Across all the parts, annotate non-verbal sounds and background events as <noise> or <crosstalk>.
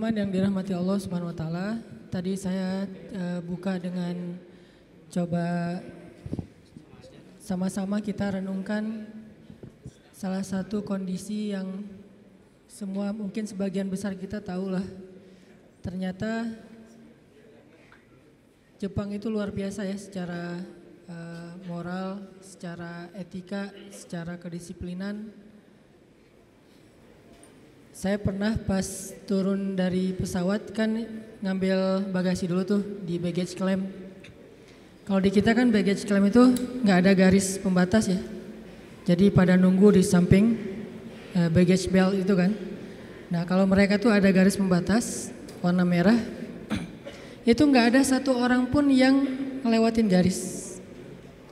Teman-teman yang dirahmati Allah Subhanahu wa taala, tadi saya uh, buka dengan coba sama-sama kita renungkan salah satu kondisi yang semua mungkin sebagian besar kita tahu lah. Ternyata Jepang itu luar biasa ya secara uh, moral, secara etika, secara kedisiplinan saya pernah pas turun dari pesawat kan ngambil bagasi dulu tuh di baggage claim. Kalau di kita kan baggage claim itu nggak ada garis pembatas ya. Jadi pada nunggu di samping uh, baggage belt itu kan. Nah kalau mereka tuh ada garis pembatas warna merah, <clears throat> itu nggak ada satu orang pun yang ngelewatin garis.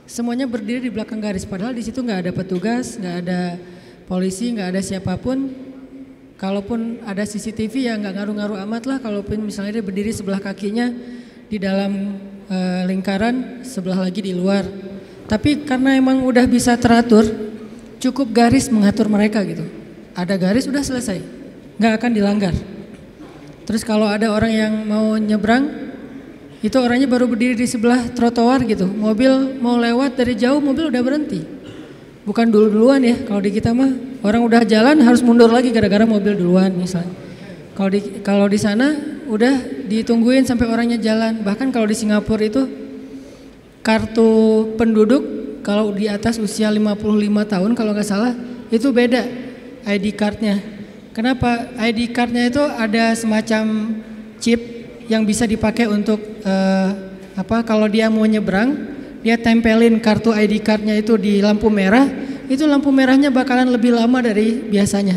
Semuanya berdiri di belakang garis, padahal di situ nggak ada petugas, nggak ada polisi, nggak ada siapa pun Kalaupun ada CCTV ya nggak ngaruh-ngaruh amat lah. Kalaupun misalnya dia berdiri sebelah kakinya di dalam e, lingkaran, sebelah lagi di luar. Tapi karena emang udah bisa teratur, cukup garis mengatur mereka gitu. Ada garis udah selesai, nggak akan dilanggar. Terus kalau ada orang yang mau nyebrang, itu orangnya baru berdiri di sebelah trotoar gitu. Mobil mau lewat dari jauh, mobil udah berhenti. Bukan dulu-duluan ya, kalau di kita mah Orang udah jalan harus mundur lagi gara-gara mobil duluan misalnya. Kalau di kalau di sana udah ditungguin sampai orangnya jalan. Bahkan kalau di Singapura itu kartu penduduk kalau di atas usia 55 tahun kalau nggak salah itu beda ID cardnya. Kenapa? ID cardnya itu ada semacam chip yang bisa dipakai untuk uh, apa? Kalau dia mau nyebrang, dia tempelin kartu ID cardnya itu di lampu merah itu lampu merahnya bakalan lebih lama dari biasanya.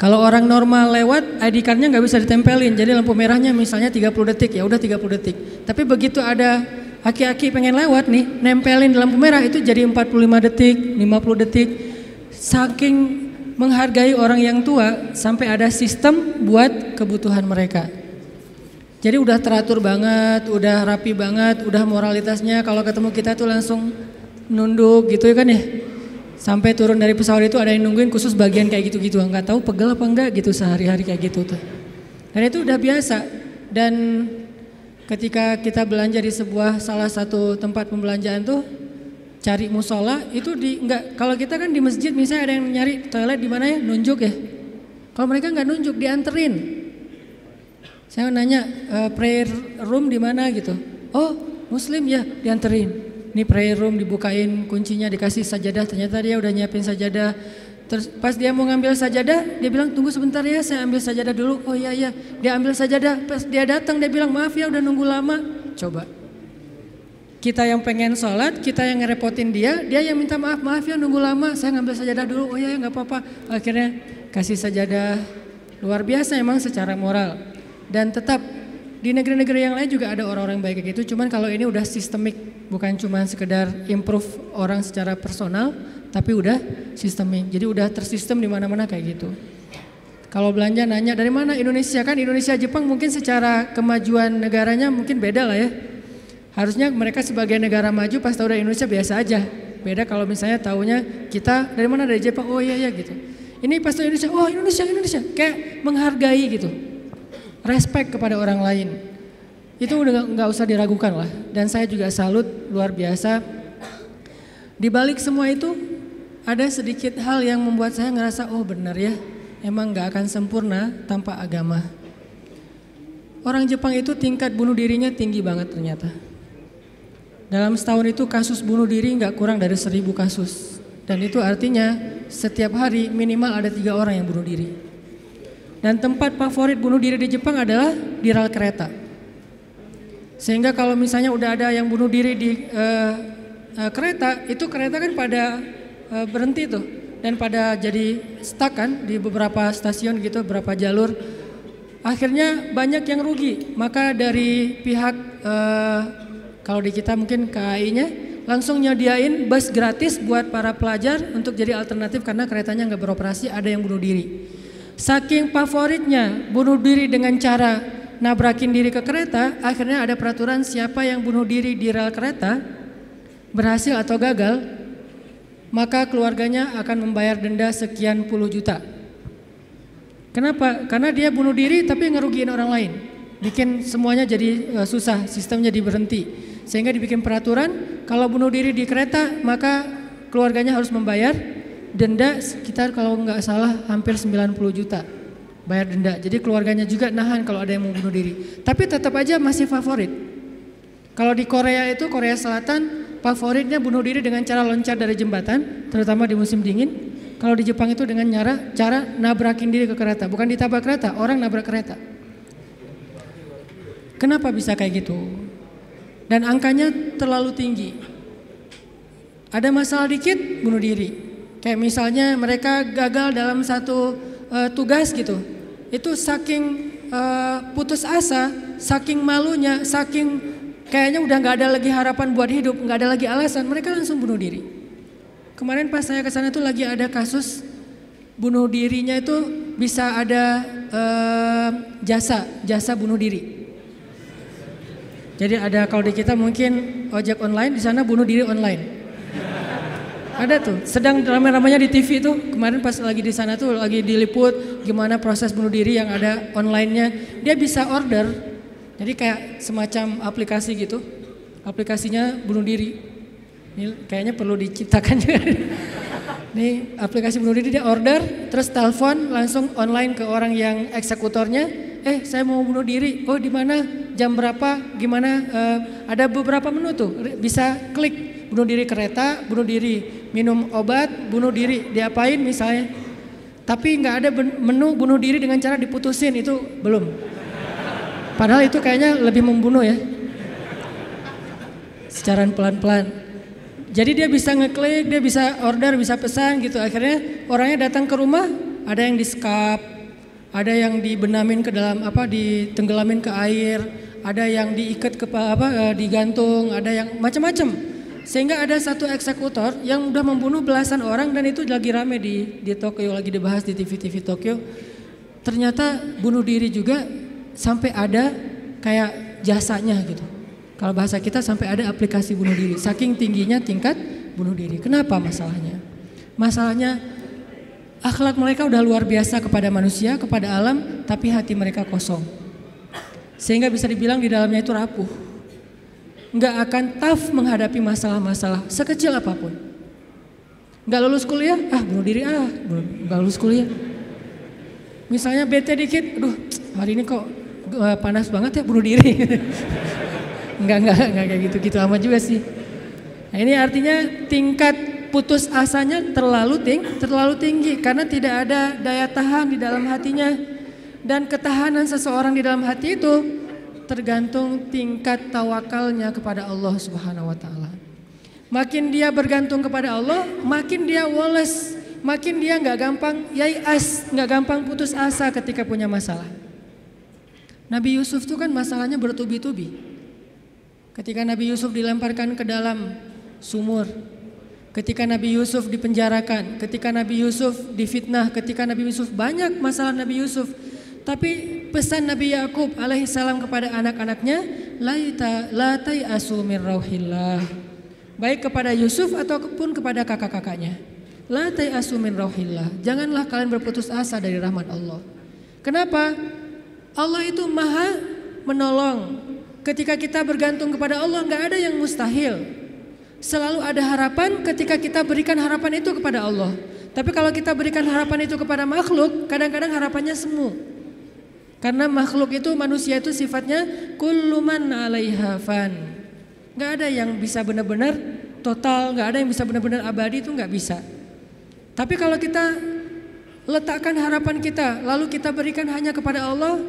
Kalau orang normal lewat, ID card-nya nggak bisa ditempelin, jadi lampu merahnya misalnya 30 detik, ya udah 30 detik. Tapi begitu ada aki-aki pengen lewat nih, nempelin di lampu merah itu jadi 45 detik, 50 detik. Saking menghargai orang yang tua, sampai ada sistem buat kebutuhan mereka. Jadi udah teratur banget, udah rapi banget, udah moralitasnya kalau ketemu kita tuh langsung nunduk gitu ya kan ya. Sampai turun dari pesawat itu ada yang nungguin khusus bagian kayak gitu-gitu. Nggak tahu pegel apa enggak gitu sehari-hari kayak gitu tuh. Dan itu udah biasa. Dan ketika kita belanja di sebuah salah satu tempat pembelanjaan tuh cari musola itu di enggak kalau kita kan di masjid misalnya ada yang nyari toilet di mana ya nunjuk ya. Kalau mereka nggak nunjuk dianterin. Saya nanya e, prayer room di mana? Gitu. Oh muslim ya dianterin. Ini prayer room dibukain kuncinya dikasih sajadah. Ternyata dia udah nyiapin sajadah. Terus pas dia mau ngambil sajadah dia bilang tunggu sebentar ya saya ambil sajadah dulu. Oh iya iya. Dia ambil sajadah. Pas dia datang dia bilang maaf ya udah nunggu lama. Coba. Kita yang pengen sholat kita yang ngerepotin dia dia yang minta maaf. Maaf ya nunggu lama saya ngambil sajadah dulu. Oh iya ya nggak apa-apa. Akhirnya kasih sajadah. Luar biasa emang secara moral dan tetap di negeri-negeri yang lain juga ada orang-orang baik kayak gitu, cuman kalau ini udah sistemik, bukan cuma sekedar improve orang secara personal, tapi udah sistemik. Jadi udah tersistem di mana-mana kayak gitu. Kalau belanja nanya dari mana Indonesia kan Indonesia Jepang mungkin secara kemajuan negaranya mungkin beda lah ya. Harusnya mereka sebagai negara maju pas tahu dari Indonesia biasa aja. Beda kalau misalnya tahunya kita dari mana dari Jepang, oh iya iya gitu. Ini pas tahu Indonesia, oh Indonesia Indonesia, kayak menghargai gitu respect kepada orang lain. Itu udah nggak usah diragukan lah. Dan saya juga salut luar biasa. Di balik semua itu ada sedikit hal yang membuat saya ngerasa oh benar ya, emang nggak akan sempurna tanpa agama. Orang Jepang itu tingkat bunuh dirinya tinggi banget ternyata. Dalam setahun itu kasus bunuh diri nggak kurang dari seribu kasus. Dan itu artinya setiap hari minimal ada tiga orang yang bunuh diri. Dan tempat favorit bunuh diri di Jepang adalah di rel kereta. Sehingga kalau misalnya udah ada yang bunuh diri di uh, uh, kereta, itu kereta kan pada uh, berhenti tuh dan pada jadi stuck kan di beberapa stasiun gitu, beberapa jalur. Akhirnya banyak yang rugi. Maka dari pihak uh, kalau di kita mungkin KAI-nya langsung nyediain bus gratis buat para pelajar untuk jadi alternatif karena keretanya nggak beroperasi, ada yang bunuh diri. Saking favoritnya bunuh diri dengan cara nabrakin diri ke kereta, akhirnya ada peraturan siapa yang bunuh diri di rel kereta berhasil atau gagal, maka keluarganya akan membayar denda sekian puluh juta. Kenapa? Karena dia bunuh diri tapi ngerugiin orang lain. Bikin semuanya jadi uh, susah, sistemnya diberhenti. Sehingga dibikin peraturan kalau bunuh diri di kereta maka keluarganya harus membayar denda sekitar kalau nggak salah hampir 90 juta bayar denda. Jadi keluarganya juga nahan kalau ada yang mau bunuh diri. Tapi tetap aja masih favorit. Kalau di Korea itu Korea Selatan favoritnya bunuh diri dengan cara loncat dari jembatan, terutama di musim dingin. Kalau di Jepang itu dengan cara cara nabrakin diri ke kereta, bukan ditabrak kereta, orang nabrak kereta. Kenapa bisa kayak gitu? Dan angkanya terlalu tinggi. Ada masalah dikit bunuh diri. Kayak misalnya mereka gagal dalam satu uh, tugas gitu. Itu saking uh, putus asa, saking malunya, saking kayaknya udah nggak ada lagi harapan buat hidup, nggak ada lagi alasan, mereka langsung bunuh diri. Kemarin pas saya ke sana tuh lagi ada kasus bunuh dirinya itu bisa ada uh, jasa, jasa bunuh diri. Jadi ada kalau di kita mungkin ojek online, di sana bunuh diri online. Ada tuh, sedang ramai-ramainya di TV tuh. Kemarin pas lagi di sana tuh lagi diliput gimana proses bunuh diri yang ada onlinenya. Dia bisa order, jadi kayak semacam aplikasi gitu. Aplikasinya bunuh diri. Ini kayaknya perlu diciptakan juga. <laughs> Nih aplikasi bunuh diri dia order, terus telepon langsung online ke orang yang eksekutornya. Eh saya mau bunuh diri. Oh di mana? Jam berapa? Gimana? Uh, ada beberapa menu tuh. Bisa klik bunuh diri kereta, bunuh diri minum obat, bunuh diri diapain misalnya. Tapi nggak ada menu bunuh diri dengan cara diputusin itu belum. Padahal itu kayaknya lebih membunuh ya. Secara pelan-pelan. Jadi dia bisa ngeklik, dia bisa order, bisa pesan gitu. Akhirnya orangnya datang ke rumah, ada yang di skap, ada yang dibenamin ke dalam apa, ditenggelamin ke air, ada yang diikat ke apa, eh, digantung, ada yang macam-macam. Sehingga ada satu eksekutor yang udah membunuh belasan orang dan itu lagi rame di di Tokyo, lagi dibahas di TV-TV Tokyo. Ternyata bunuh diri juga sampai ada kayak jasanya gitu. Kalau bahasa kita sampai ada aplikasi bunuh diri. Saking tingginya tingkat bunuh diri. Kenapa masalahnya? Masalahnya akhlak mereka udah luar biasa kepada manusia, kepada alam, tapi hati mereka kosong. Sehingga bisa dibilang di dalamnya itu rapuh. Nggak akan tough menghadapi masalah-masalah sekecil apa pun. Nggak lulus kuliah, ah bunuh diri ah, nggak lulus kuliah. Misalnya bete dikit, aduh hari ini kok eh, panas banget ya bunuh diri. <laughs> Enggak, enggak, enggak kayak gitu-gitu amat juga sih. Nah, ini artinya tingkat putus asanya terlalu tinggi, terlalu tinggi karena tidak ada daya tahan di dalam hatinya dan ketahanan seseorang di dalam hati itu tergantung tingkat tawakalnya kepada Allah Subhanahu wa taala. Makin dia bergantung kepada Allah, makin dia woles, makin dia nggak gampang yaias, nggak gampang putus asa ketika punya masalah. Nabi Yusuf itu kan masalahnya bertubi-tubi. Ketika Nabi Yusuf dilemparkan ke dalam sumur, ketika Nabi Yusuf dipenjarakan, ketika Nabi Yusuf difitnah, ketika Nabi Yusuf banyak masalah Nabi Yusuf. Tapi pesan Nabi Yakub alaihissalam kepada anak-anaknya, latai asu min rauhillah. Baik kepada Yusuf ataupun kepada kakak-kakaknya. Latai asu min rauhillah. Janganlah kalian berputus asa dari rahmat Allah. Kenapa? Allah itu maha menolong, Ketika kita bergantung kepada Allah nggak ada yang mustahil. Selalu ada harapan ketika kita berikan harapan itu kepada Allah. Tapi kalau kita berikan harapan itu kepada makhluk, kadang-kadang harapannya semu. Karena makhluk itu manusia itu sifatnya kulluman alaiha fan. Gak ada yang bisa benar-benar total, gak ada yang bisa benar-benar abadi itu nggak bisa. Tapi kalau kita letakkan harapan kita, lalu kita berikan hanya kepada Allah,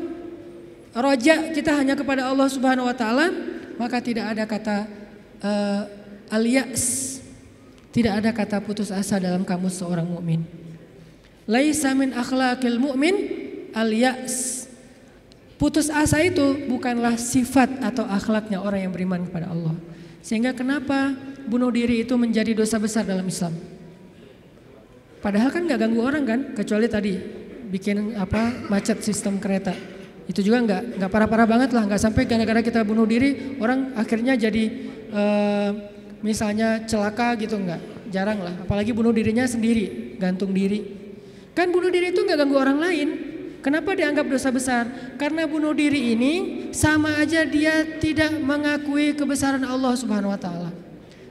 roja kita hanya kepada Allah Subhanahu wa taala, maka tidak ada kata uh, alias. Tidak ada kata putus asa dalam kamus seorang mukmin. Laisa min akhlaqil mu'min alias. Putus asa itu bukanlah sifat atau akhlaknya orang yang beriman kepada Allah. Sehingga kenapa bunuh diri itu menjadi dosa besar dalam Islam? Padahal kan nggak ganggu orang kan, kecuali tadi bikin apa macet sistem kereta. Itu juga nggak nggak parah-parah banget lah, nggak sampai gara-gara kita bunuh diri orang akhirnya jadi uh, misalnya celaka gitu nggak, jarang lah. Apalagi bunuh dirinya sendiri, gantung diri. Kan bunuh diri itu nggak ganggu orang lain, Kenapa dianggap dosa besar? Karena bunuh diri ini sama aja dia tidak mengakui kebesaran Allah Subhanahu wa taala.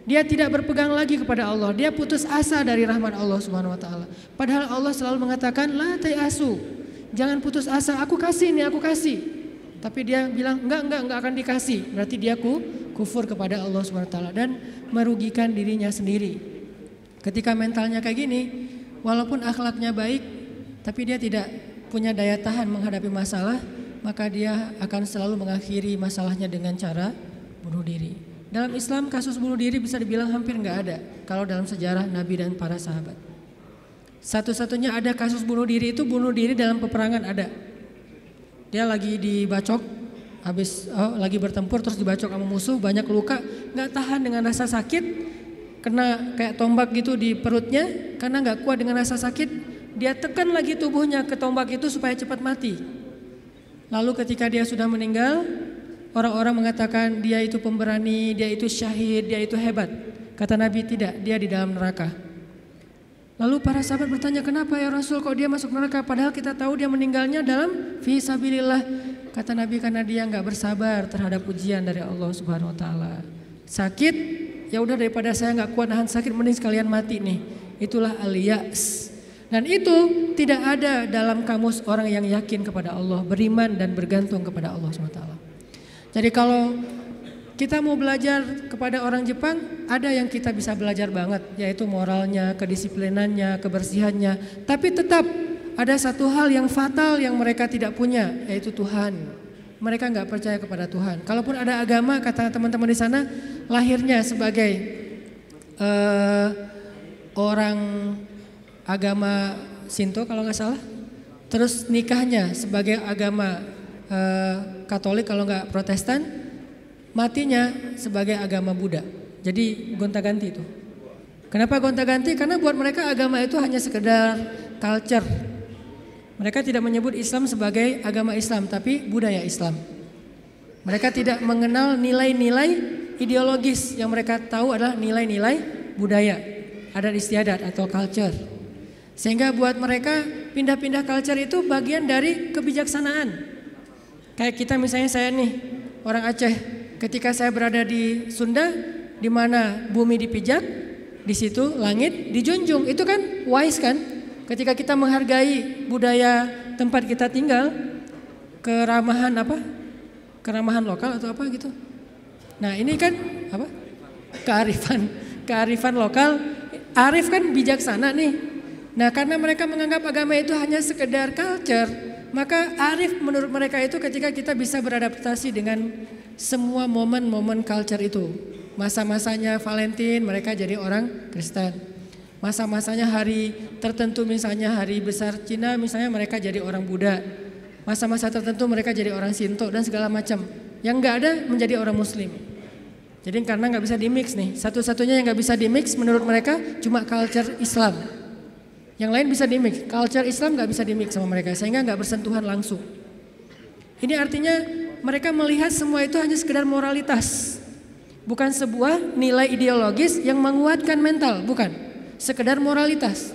Dia tidak berpegang lagi kepada Allah. Dia putus asa dari rahmat Allah Subhanahu wa taala. Padahal Allah selalu mengatakan la asu. Jangan putus asa, aku kasih nih, aku kasih. Tapi dia bilang enggak enggak enggak akan dikasih. Berarti dia ku, kufur kepada Allah Subhanahu wa taala dan merugikan dirinya sendiri. Ketika mentalnya kayak gini, walaupun akhlaknya baik, tapi dia tidak punya daya tahan menghadapi masalah, maka dia akan selalu mengakhiri masalahnya dengan cara bunuh diri. Dalam Islam kasus bunuh diri bisa dibilang hampir nggak ada kalau dalam sejarah Nabi dan para sahabat. Satu-satunya ada kasus bunuh diri itu bunuh diri dalam peperangan ada. Dia lagi dibacok, habis oh, lagi bertempur terus dibacok sama musuh banyak luka, nggak tahan dengan rasa sakit, kena kayak tombak gitu di perutnya karena nggak kuat dengan rasa sakit, dia tekan lagi tubuhnya ke tombak itu supaya cepat mati. Lalu ketika dia sudah meninggal, orang-orang mengatakan dia itu pemberani, dia itu syahid, dia itu hebat. Kata Nabi tidak, dia di dalam neraka. Lalu para sahabat bertanya, kenapa ya Rasul kok dia masuk neraka? Padahal kita tahu dia meninggalnya dalam fisabilillah. Kata Nabi karena dia nggak bersabar terhadap ujian dari Allah Subhanahu Wa Taala. Sakit, ya udah daripada saya nggak kuat nahan sakit, mending sekalian mati nih. Itulah aliyas dan itu tidak ada dalam kamus orang yang yakin kepada Allah, beriman dan bergantung kepada Allah SWT. Jadi kalau kita mau belajar kepada orang Jepang, ada yang kita bisa belajar banget, yaitu moralnya, kedisiplinannya, kebersihannya. Tapi tetap ada satu hal yang fatal yang mereka tidak punya, yaitu Tuhan. Mereka nggak percaya kepada Tuhan. Kalaupun ada agama, kata teman-teman di sana, lahirnya sebagai uh, orang agama Sinto kalau nggak salah. Terus nikahnya sebagai agama eh, Katolik kalau nggak Protestan, matinya sebagai agama Buddha. Jadi gonta-ganti itu. Kenapa gonta-ganti? Karena buat mereka agama itu hanya sekedar culture. Mereka tidak menyebut Islam sebagai agama Islam, tapi budaya Islam. Mereka tidak mengenal nilai-nilai ideologis yang mereka tahu adalah nilai-nilai budaya, adat istiadat atau culture. Sehingga buat mereka pindah-pindah culture itu bagian dari kebijaksanaan. Kayak kita misalnya saya nih orang Aceh, ketika saya berada di Sunda di mana bumi dipijak, di situ langit dijunjung. Itu kan wise kan? Ketika kita menghargai budaya tempat kita tinggal, keramahan apa? Keramahan lokal atau apa gitu. Nah, ini kan apa? Kearifan, kearifan lokal. Arif kan bijaksana nih. Nah karena mereka menganggap agama itu hanya sekedar culture, maka arif menurut mereka itu ketika kita bisa beradaptasi dengan semua momen-momen culture itu. Masa-masanya Valentine mereka jadi orang Kristen. Masa-masanya hari tertentu misalnya hari besar Cina misalnya mereka jadi orang Buddha. Masa-masa tertentu mereka jadi orang Sinto dan segala macam. Yang enggak ada menjadi orang Muslim. Jadi karena nggak bisa dimix nih, satu-satunya yang nggak bisa dimix menurut mereka cuma culture Islam. Yang lain bisa dimix. Culture Islam nggak bisa dimix sama mereka sehingga nggak bersentuhan langsung. Ini artinya mereka melihat semua itu hanya sekedar moralitas. Bukan sebuah nilai ideologis yang menguatkan mental, bukan. Sekedar moralitas.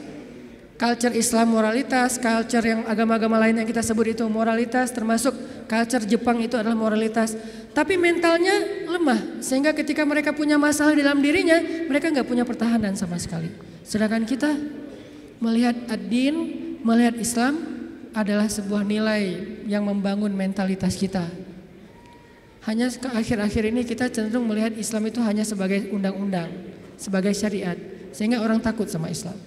Culture Islam moralitas, culture yang agama-agama lain yang kita sebut itu moralitas, termasuk culture Jepang itu adalah moralitas. Tapi mentalnya lemah, sehingga ketika mereka punya masalah dalam dirinya, mereka nggak punya pertahanan sama sekali. Sedangkan kita Melihat ad-din, melihat Islam adalah sebuah nilai yang membangun mentalitas kita. Hanya ke akhir-akhir ini kita cenderung melihat Islam itu hanya sebagai undang-undang, sebagai syariat, sehingga orang takut sama Islam.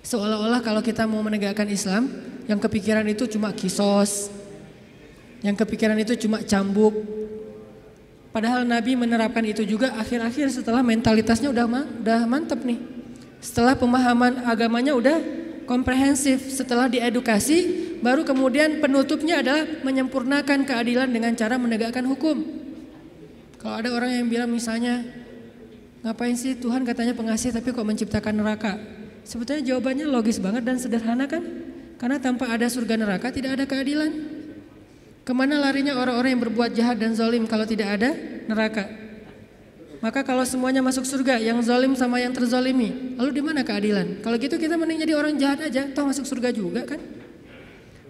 Seolah-olah kalau kita mau menegakkan Islam, yang kepikiran itu cuma kisos, yang kepikiran itu cuma cambuk. Padahal Nabi menerapkan itu juga akhir-akhir setelah mentalitasnya udah udah mantep nih. Setelah pemahaman agamanya udah komprehensif, setelah diedukasi, baru kemudian penutupnya adalah menyempurnakan keadilan dengan cara menegakkan hukum. Kalau ada orang yang bilang misalnya, ngapain sih Tuhan katanya pengasih tapi kok menciptakan neraka? Sebetulnya jawabannya logis banget dan sederhana kan? Karena tanpa ada surga neraka tidak ada keadilan. Ke mana larinya orang-orang yang berbuat jahat dan zalim kalau tidak ada neraka? Maka kalau semuanya masuk surga, yang zalim sama yang terzalimi, lalu di mana keadilan? Kalau gitu kita mending jadi orang jahat aja, toh masuk surga juga kan?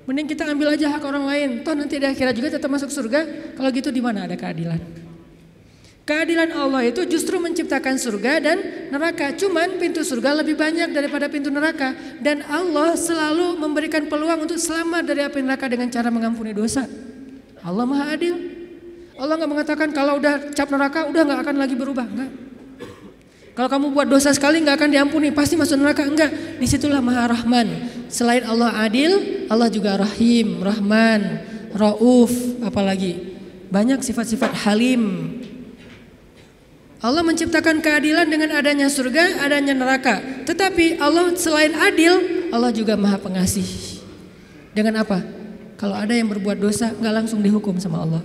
Mending kita ambil aja hak orang lain. Toh nanti di akhirat juga tetap masuk surga. Kalau gitu di mana ada keadilan? Keadilan Allah itu justru menciptakan surga dan neraka. Cuman pintu surga lebih banyak daripada pintu neraka. Dan Allah selalu memberikan peluang untuk selamat dari api neraka dengan cara mengampuni dosa. Allah maha adil. Allah nggak mengatakan kalau udah cap neraka udah nggak akan lagi berubah. Enggak. Kalau kamu buat dosa sekali nggak akan diampuni, pasti masuk neraka. Enggak, di situlah maha rahman. Selain Allah adil, Allah juga rahim, rahman, rauf, apalagi. Banyak sifat-sifat halim. Allah menciptakan keadilan dengan adanya surga, adanya neraka. Tetapi Allah selain adil, Allah juga maha pengasih. Dengan apa? Kalau ada yang berbuat dosa, nggak langsung dihukum sama Allah.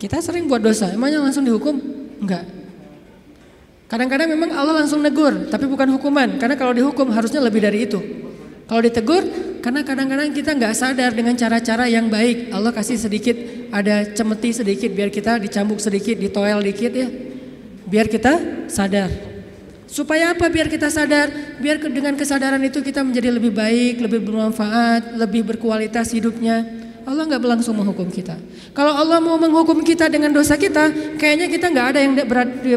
Kita sering buat dosa, emangnya langsung dihukum? Enggak. Kadang-kadang memang Allah langsung negur, tapi bukan hukuman. Karena kalau dihukum harusnya lebih dari itu. Kalau ditegur, karena kadang-kadang kita nggak sadar dengan cara-cara yang baik. Allah kasih sedikit, ada cemeti sedikit biar kita dicambuk sedikit, ditoel dikit ya. Biar kita sadar. Supaya apa? Biar kita sadar. Biar dengan kesadaran itu kita menjadi lebih baik, lebih bermanfaat, lebih berkualitas hidupnya. Allah nggak berlangsung menghukum kita. Kalau Allah mau menghukum kita dengan dosa kita, kayaknya kita nggak ada yang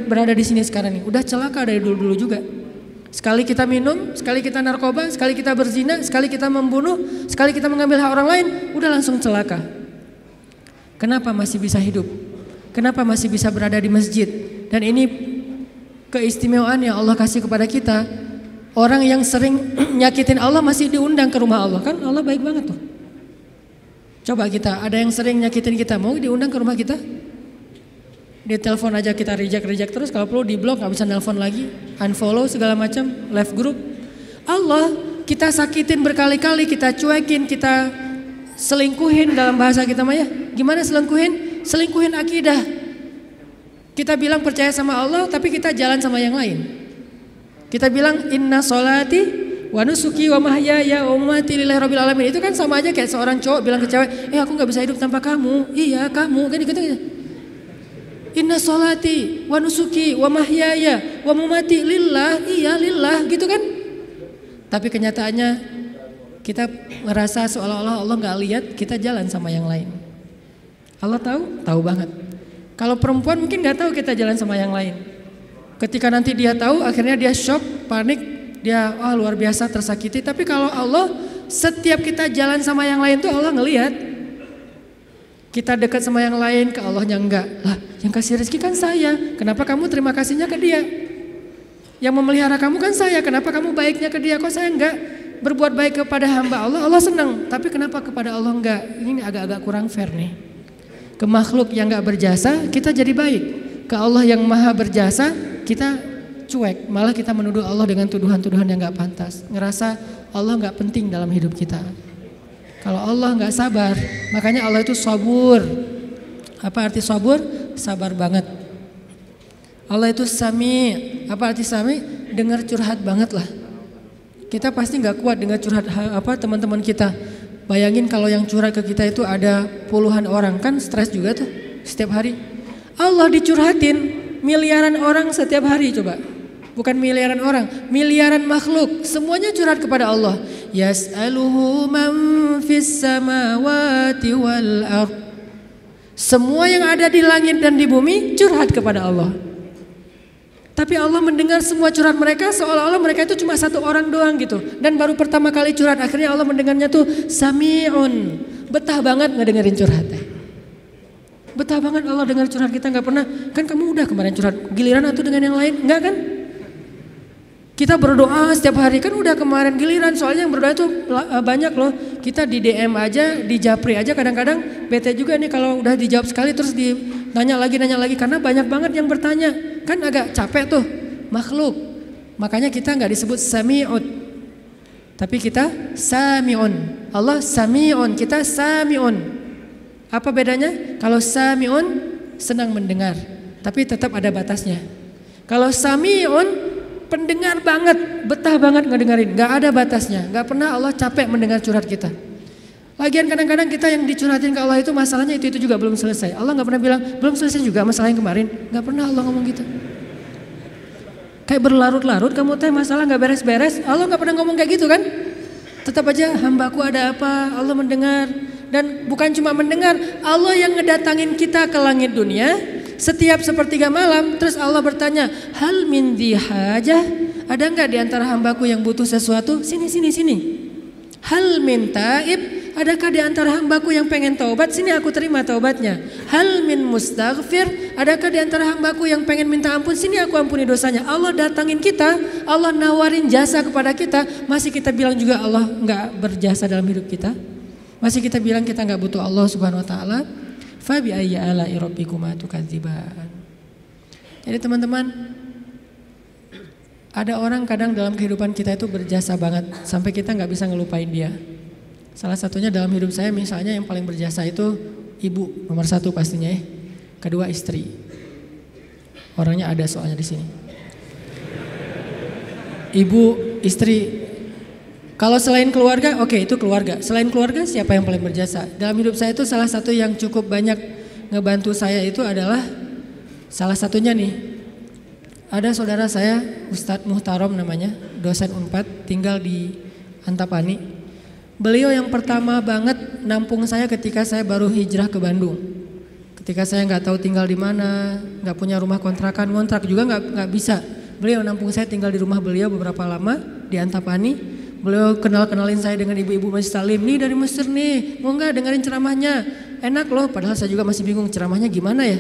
berada di sini sekarang nih. Udah celaka dari dulu-dulu juga. Sekali kita minum, sekali kita narkoba, sekali kita berzina, sekali kita membunuh, sekali kita mengambil hak orang lain, udah langsung celaka. Kenapa masih bisa hidup? Kenapa masih bisa berada di masjid? Dan ini keistimewaan yang Allah kasih kepada kita. Orang yang sering <clears throat> nyakitin Allah masih diundang ke rumah Allah kan Allah baik banget tuh. Coba kita, ada yang sering nyakitin kita, mau diundang ke rumah kita? Di telepon aja kita reject-reject terus, kalau perlu di blok nggak bisa nelpon lagi, unfollow segala macam, left group. Allah kita sakitin berkali-kali, kita cuekin, kita selingkuhin dalam bahasa kita Maya. Gimana selingkuhin? Selingkuhin akidah. Kita bilang percaya sama Allah, tapi kita jalan sama yang lain. Kita bilang inna solati wa nusuki wa mahyaya wa lillahi rabbil alamin. Itu kan sama aja kayak seorang cowok bilang ke cewek, "Eh aku nggak bisa hidup tanpa kamu." Iya, kamu kan gitu gitu. Inna solati wa nusuki wa mahyaya wa mamati lillah. Iya, lillah gitu kan. Tapi kenyataannya kita merasa seolah-olah Allah nggak lihat kita jalan sama yang lain. Allah tahu, tahu banget. Kalau perempuan mungkin nggak tahu kita jalan sama yang lain. Ketika nanti dia tahu, akhirnya dia shock, panik, dia oh luar biasa tersakiti. Tapi kalau Allah setiap kita jalan sama yang lain tuh Allah ngelihat. Kita dekat sama yang lain ke Allahnya enggak. Lah, yang kasih rezeki kan saya. Kenapa kamu terima kasihnya ke dia? Yang memelihara kamu kan saya. Kenapa kamu baiknya ke dia? Kok saya enggak berbuat baik kepada hamba Allah? Allah senang. Tapi kenapa kepada Allah enggak? Ini agak-agak kurang fair nih. Ke makhluk yang enggak berjasa, kita jadi baik. Ke Allah yang maha berjasa, kita cuek, malah kita menuduh Allah dengan tuduhan-tuduhan yang nggak pantas. Ngerasa Allah nggak penting dalam hidup kita. Kalau Allah nggak sabar, makanya Allah itu sabur. Apa arti sabur? Sabar banget. Allah itu sami. Apa arti sami? Dengar curhat banget lah. Kita pasti nggak kuat dengar curhat apa teman-teman kita. Bayangin kalau yang curhat ke kita itu ada puluhan orang kan stres juga tuh setiap hari. Allah dicurhatin miliaran orang setiap hari coba. Bukan miliaran orang, miliaran makhluk. Semuanya curhat kepada Allah. Yas'aluhu man fis samawati wal ard. Semua yang ada di langit dan di bumi curhat kepada Allah. Tapi Allah mendengar semua curhat mereka seolah-olah mereka itu cuma satu orang doang gitu. Dan baru pertama kali curhat akhirnya Allah mendengarnya tuh sami'un. Betah banget ngedengerin curhatnya. Betah banget Allah dengar curhat kita nggak pernah. Kan kamu udah kemarin curhat giliran atau dengan yang lain? Enggak kan? Kita berdoa setiap hari kan udah kemarin giliran soalnya yang berdoa itu eh, banyak loh. Kita di DM aja, di Japri aja kadang-kadang bete juga nih kalau udah dijawab sekali terus ditanya lagi nanya lagi karena banyak banget yang bertanya. Kan agak capek tuh makhluk. Makanya kita nggak disebut sami'ud. Tapi kita sami'un. Allah sami'un, kita sami'un. Apa bedanya? Kalau sami'un senang mendengar, tapi tetap ada batasnya. Kalau sami'un pendengar banget, betah banget ngedengerin, nggak ada batasnya, nggak pernah Allah capek mendengar curhat kita. Lagian kadang-kadang kita yang dicurhatin ke Allah itu masalahnya itu itu juga belum selesai. Allah nggak pernah bilang belum selesai juga masalah yang kemarin, nggak pernah Allah ngomong gitu. Kayak berlarut-larut kamu teh masalah nggak beres-beres, Allah nggak pernah ngomong kayak gitu kan? Tetap aja hambaku ada apa? Allah mendengar. Dan bukan cuma mendengar, Allah yang ngedatangin kita ke langit dunia setiap sepertiga malam. Terus Allah bertanya, hal min hajah? Ada nggak di antara hambaku yang butuh sesuatu? Sini, sini, sini. Hal min taib? Adakah di antara hambaku yang pengen taubat? Sini aku terima taubatnya. Hal min mustaghfir? Adakah di antara hambaku yang pengen minta ampun? Sini aku ampuni dosanya. Allah datangin kita, Allah nawarin jasa kepada kita. Masih kita bilang juga Allah nggak berjasa dalam hidup kita? Masih kita bilang kita nggak butuh Allah Subhanahu wa taala? Fabi ayya ala rabbikuma tukadziban. Jadi teman-teman, ada orang kadang dalam kehidupan kita itu berjasa banget sampai kita nggak bisa ngelupain dia. Salah satunya dalam hidup saya misalnya yang paling berjasa itu ibu nomor satu pastinya ya. Kedua istri. Orangnya ada soalnya di sini. Ibu, istri. Kalau selain keluarga, oke okay, itu keluarga. Selain keluarga siapa yang paling berjasa? Dalam hidup saya itu salah satu yang cukup banyak ngebantu saya itu adalah salah satunya nih. Ada saudara saya Ustadz Muhtarom namanya, dosen Unpad, tinggal di Antapani. Beliau yang pertama banget nampung saya ketika saya baru hijrah ke Bandung. Ketika saya nggak tahu tinggal di mana, nggak punya rumah kontrakan, ngontrak juga nggak nggak bisa. Beliau nampung saya tinggal di rumah beliau beberapa lama di Antapani. Beliau kenal kenalin saya dengan ibu-ibu masjid Salim nih dari Mesir nih, mau nggak dengerin ceramahnya? Enak loh, padahal saya juga masih bingung ceramahnya gimana ya?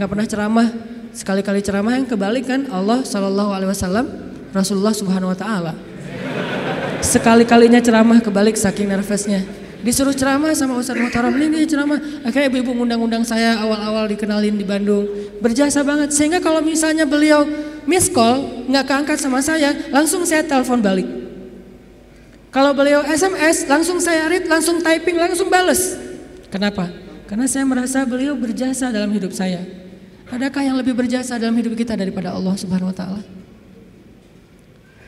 Nggak pernah ceramah, sekali-kali ceramah yang kebalik kan Allah Shallallahu Alaihi Wasallam, Rasulullah Subhanahu Wa Taala. Sekali-kalinya ceramah kebalik saking nervousnya. Disuruh ceramah sama Ustaz Muhtaram, ini ceramah. Akhirnya ibu-ibu ngundang-undang saya awal-awal dikenalin di Bandung. Berjasa banget. Sehingga kalau misalnya beliau miss call, nggak keangkat sama saya, langsung saya telepon balik. Kalau beliau SMS, langsung saya read, langsung typing, langsung bales. Kenapa? Karena saya merasa beliau berjasa dalam hidup saya. Adakah yang lebih berjasa dalam hidup kita daripada Allah Subhanahu wa taala?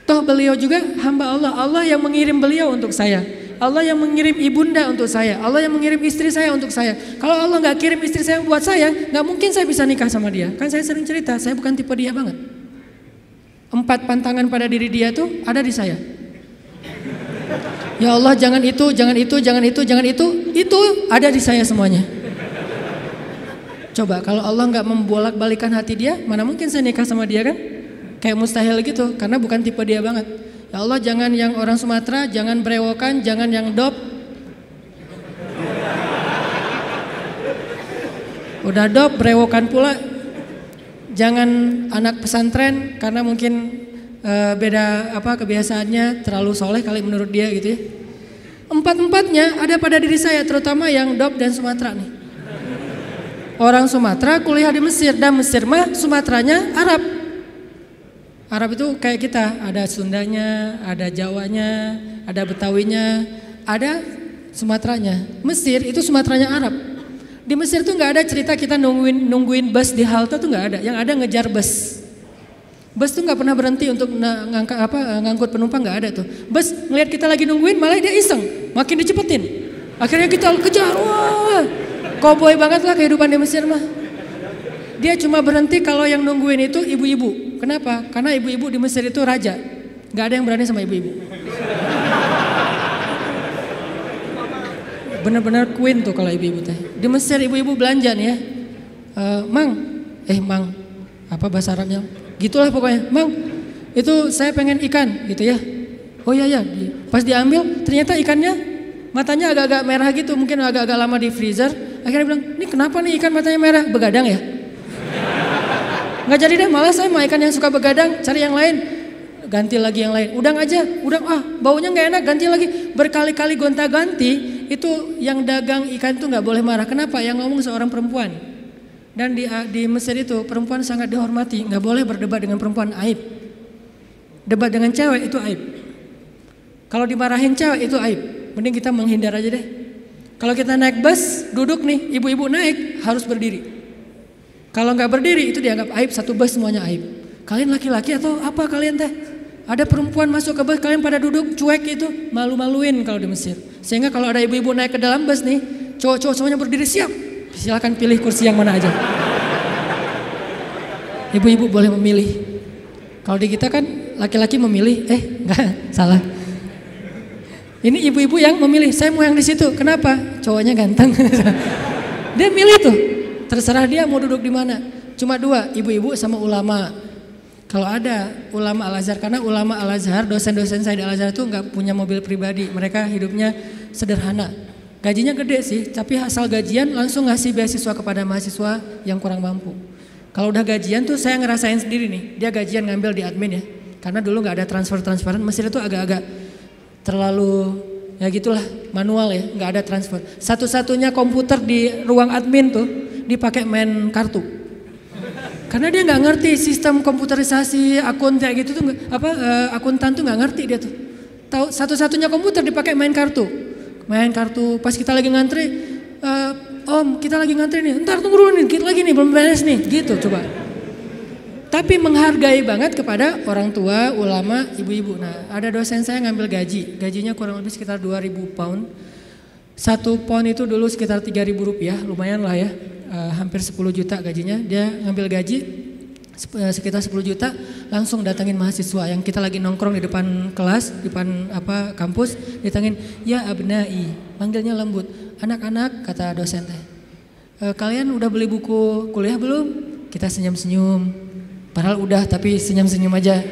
Toh beliau juga hamba Allah, Allah yang mengirim beliau untuk saya. Allah yang mengirim ibunda untuk saya, Allah yang mengirim istri saya untuk saya. Kalau Allah nggak kirim istri saya buat saya, nggak mungkin saya bisa nikah sama dia. Kan saya sering cerita, saya bukan tipe dia banget. Empat pantangan pada diri dia tuh ada di saya. Ya Allah jangan itu, jangan itu, jangan itu, jangan itu, itu ada di saya semuanya. Coba kalau Allah nggak membolak balikan hati dia, mana mungkin saya nikah sama dia kan? kayak mustahil gitu karena bukan tipe dia banget. Ya Allah jangan yang orang Sumatera, jangan brewokan, jangan yang dop. Udah dop, brewokan pula. Jangan anak pesantren karena mungkin uh, beda apa kebiasaannya terlalu soleh kali menurut dia gitu ya. Empat-empatnya ada pada diri saya terutama yang dop dan Sumatera nih. Orang Sumatera kuliah di Mesir dan Mesir mah Sumateranya Arab. Arab itu kayak kita, ada Sundanya, ada Jawanya, ada Betawinya, ada Sumateranya. Mesir itu Sumateranya Arab. Di Mesir tuh nggak ada cerita kita nungguin nungguin bus di halte tuh nggak ada. Yang ada ngejar bus. Bus tuh nggak pernah berhenti untuk ngangkat apa ngangkut penumpang nggak ada tuh. Bus ngelihat kita lagi nungguin malah dia iseng, makin dicepetin. Akhirnya kita kejar, wah, koboi banget lah kehidupan di Mesir mah. Dia cuma berhenti kalau yang nungguin itu ibu-ibu. Kenapa? Karena ibu-ibu di Mesir itu raja. Gak ada yang berani sama ibu-ibu. Benar-benar queen tuh kalau ibu-ibu teh. Di Mesir ibu-ibu belanja nih ya. Uh, mang, eh mang, apa bahasa Arabnya? Gitulah pokoknya. Mang, itu saya pengen ikan gitu ya. Oh iya ya, pas diambil ternyata ikannya matanya agak-agak merah gitu, mungkin agak-agak lama di freezer. Akhirnya bilang, ini kenapa nih ikan matanya merah? Begadang ya? Nggak jadi deh, malah saya mau ikan yang suka begadang, cari yang lain. Ganti lagi yang lain. Udang aja, udang ah baunya nggak enak, ganti lagi. Berkali-kali gonta-ganti, itu yang dagang ikan itu nggak boleh marah. Kenapa? Yang ngomong seorang perempuan. Dan di, di Mesir itu perempuan sangat dihormati, nggak boleh berdebat dengan perempuan aib. Debat dengan cewek itu aib. Kalau dimarahin cewek itu aib. Mending kita menghindar aja deh. Kalau kita naik bus, duduk nih, ibu-ibu naik harus berdiri. Kalau nggak berdiri itu dianggap aib, satu bus semuanya aib. Kalian laki-laki atau apa kalian teh? Ada perempuan masuk ke bus, kalian pada duduk cuek itu, malu-maluin kalau di Mesir. Sehingga kalau ada ibu-ibu naik ke dalam bus nih, cowok-cowok semuanya berdiri siap. Silahkan pilih kursi yang mana aja. Ibu-ibu boleh memilih. Kalau di kita kan laki-laki memilih, eh enggak, <laughs> salah. Ini ibu-ibu yang memilih, saya mau yang di situ. Kenapa? Cowoknya ganteng. <laughs> dia milih tuh. Terserah dia mau duduk di mana. Cuma dua, ibu-ibu sama ulama. Kalau ada ulama Al-Azhar, karena ulama Al-Azhar, dosen-dosen saya di Al-Azhar itu nggak punya mobil pribadi. Mereka hidupnya sederhana. Gajinya gede sih, tapi asal gajian langsung ngasih beasiswa kepada mahasiswa yang kurang mampu. Kalau udah gajian tuh saya ngerasain sendiri nih, dia gajian ngambil di admin ya. Karena dulu nggak ada transfer-transferan, Mesir itu agak-agak terlalu ya gitulah manual ya, nggak ada transfer. Satu-satunya komputer di ruang admin tuh dipakai main kartu. Karena dia nggak ngerti sistem komputerisasi akun kayak gitu tuh apa uh, akuntan tuh nggak ngerti dia tuh. Tahu satu-satunya komputer dipakai main kartu. Main kartu. Pas kita lagi ngantri uh, Om kita lagi ngantri nih, ntar tunggu dulu nih, kita lagi nih belum beres nih, gitu coba. Tapi menghargai banget kepada orang tua, ulama, ibu-ibu. Nah, ada dosen saya ngambil gaji, gajinya kurang lebih sekitar 2000 pound. Satu pound itu dulu sekitar 3000 rupiah, lumayan lah ya, uh, hampir 10 juta gajinya. Dia ngambil gaji sekitar 10 juta, langsung datangin mahasiswa yang kita lagi nongkrong di depan kelas, di depan apa kampus, ditangin, ya abnai, manggilnya lembut. Anak-anak, kata dosen teh, e, kalian udah beli buku kuliah belum? Kita senyum-senyum, Padahal udah tapi senyum-senyum aja.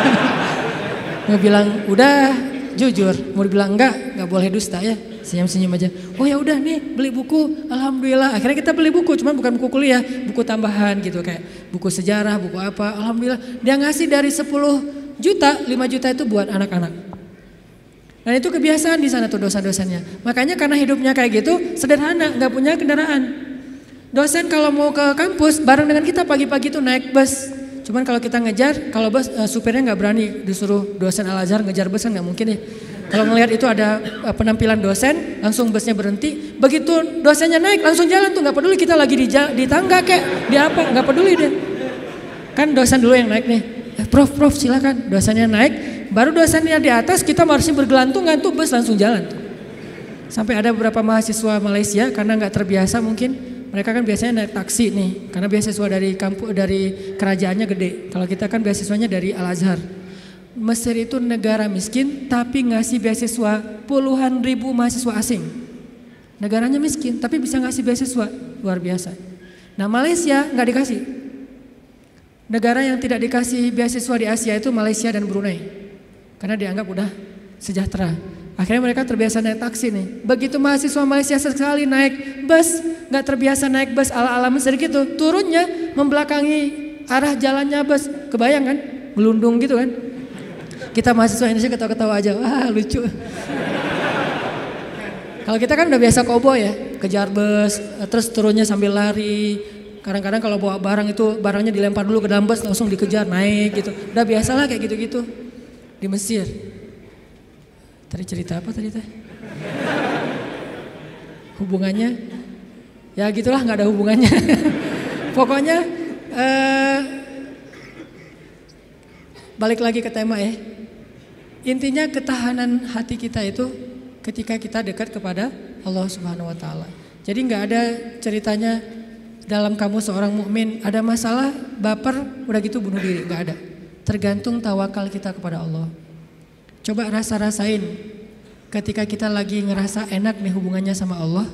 <laughs> mau bilang udah jujur, mau dibilang enggak, enggak boleh dusta ya. Senyum-senyum aja. Oh ya udah nih beli buku, alhamdulillah. Akhirnya kita beli buku, cuman bukan buku kuliah, buku tambahan gitu kayak buku sejarah, buku apa. Alhamdulillah dia ngasih dari 10 juta, 5 juta itu buat anak-anak. Dan itu kebiasaan di sana tuh dosa-dosanya. Makanya karena hidupnya kayak gitu, sederhana, nggak punya kendaraan. Dosen kalau mau ke kampus bareng dengan kita pagi-pagi itu naik bus. Cuman kalau kita ngejar, kalau bus uh, supirnya nggak berani disuruh dosen Al ngejar bus kan nggak mungkin ya. Kalau ngelihat itu ada uh, penampilan dosen, langsung busnya berhenti. Begitu dosennya naik, langsung jalan tuh nggak peduli kita lagi di, di tangga kayak di apa, nggak peduli deh. Kan dosen dulu yang naik nih. Eh, prof, prof silakan. Dosennya naik, baru dosennya di atas kita harusnya bergelantungan tuh bus langsung jalan. Sampai ada beberapa mahasiswa Malaysia karena nggak terbiasa mungkin mereka kan biasanya naik taksi nih, karena beasiswa dari kampus dari kerajaannya gede. Kalau kita kan beasiswanya dari Al Azhar. Mesir itu negara miskin tapi ngasih beasiswa puluhan ribu mahasiswa asing. Negaranya miskin tapi bisa ngasih beasiswa luar biasa. Nah Malaysia nggak dikasih. Negara yang tidak dikasih beasiswa di Asia itu Malaysia dan Brunei. Karena dianggap udah sejahtera. Akhirnya mereka terbiasa naik taksi nih. Begitu mahasiswa Malaysia sekali naik bus, nggak terbiasa naik bus ala-ala Mesir gitu. Turunnya membelakangi arah jalannya bus. Kebayang kan? Melundung gitu kan. Kita mahasiswa Indonesia ketawa-ketawa aja. Wah lucu. Kalau kita kan udah biasa kobo ya, kejar bus, terus turunnya sambil lari. Kadang-kadang kalau bawa barang itu barangnya dilempar dulu ke dalam bus langsung dikejar naik gitu. Udah biasalah kayak gitu-gitu di Mesir. Tadi cerita apa tadi teh? Hubungannya? Ya gitulah nggak ada hubungannya. <laughs> Pokoknya eh, balik lagi ke tema ya. Intinya ketahanan hati kita itu ketika kita dekat kepada Allah Subhanahu wa taala. Jadi nggak ada ceritanya dalam kamu seorang mukmin ada masalah baper udah gitu bunuh diri, nggak ada. Tergantung tawakal kita kepada Allah. Coba rasa-rasain ketika kita lagi ngerasa enak nih hubungannya sama Allah.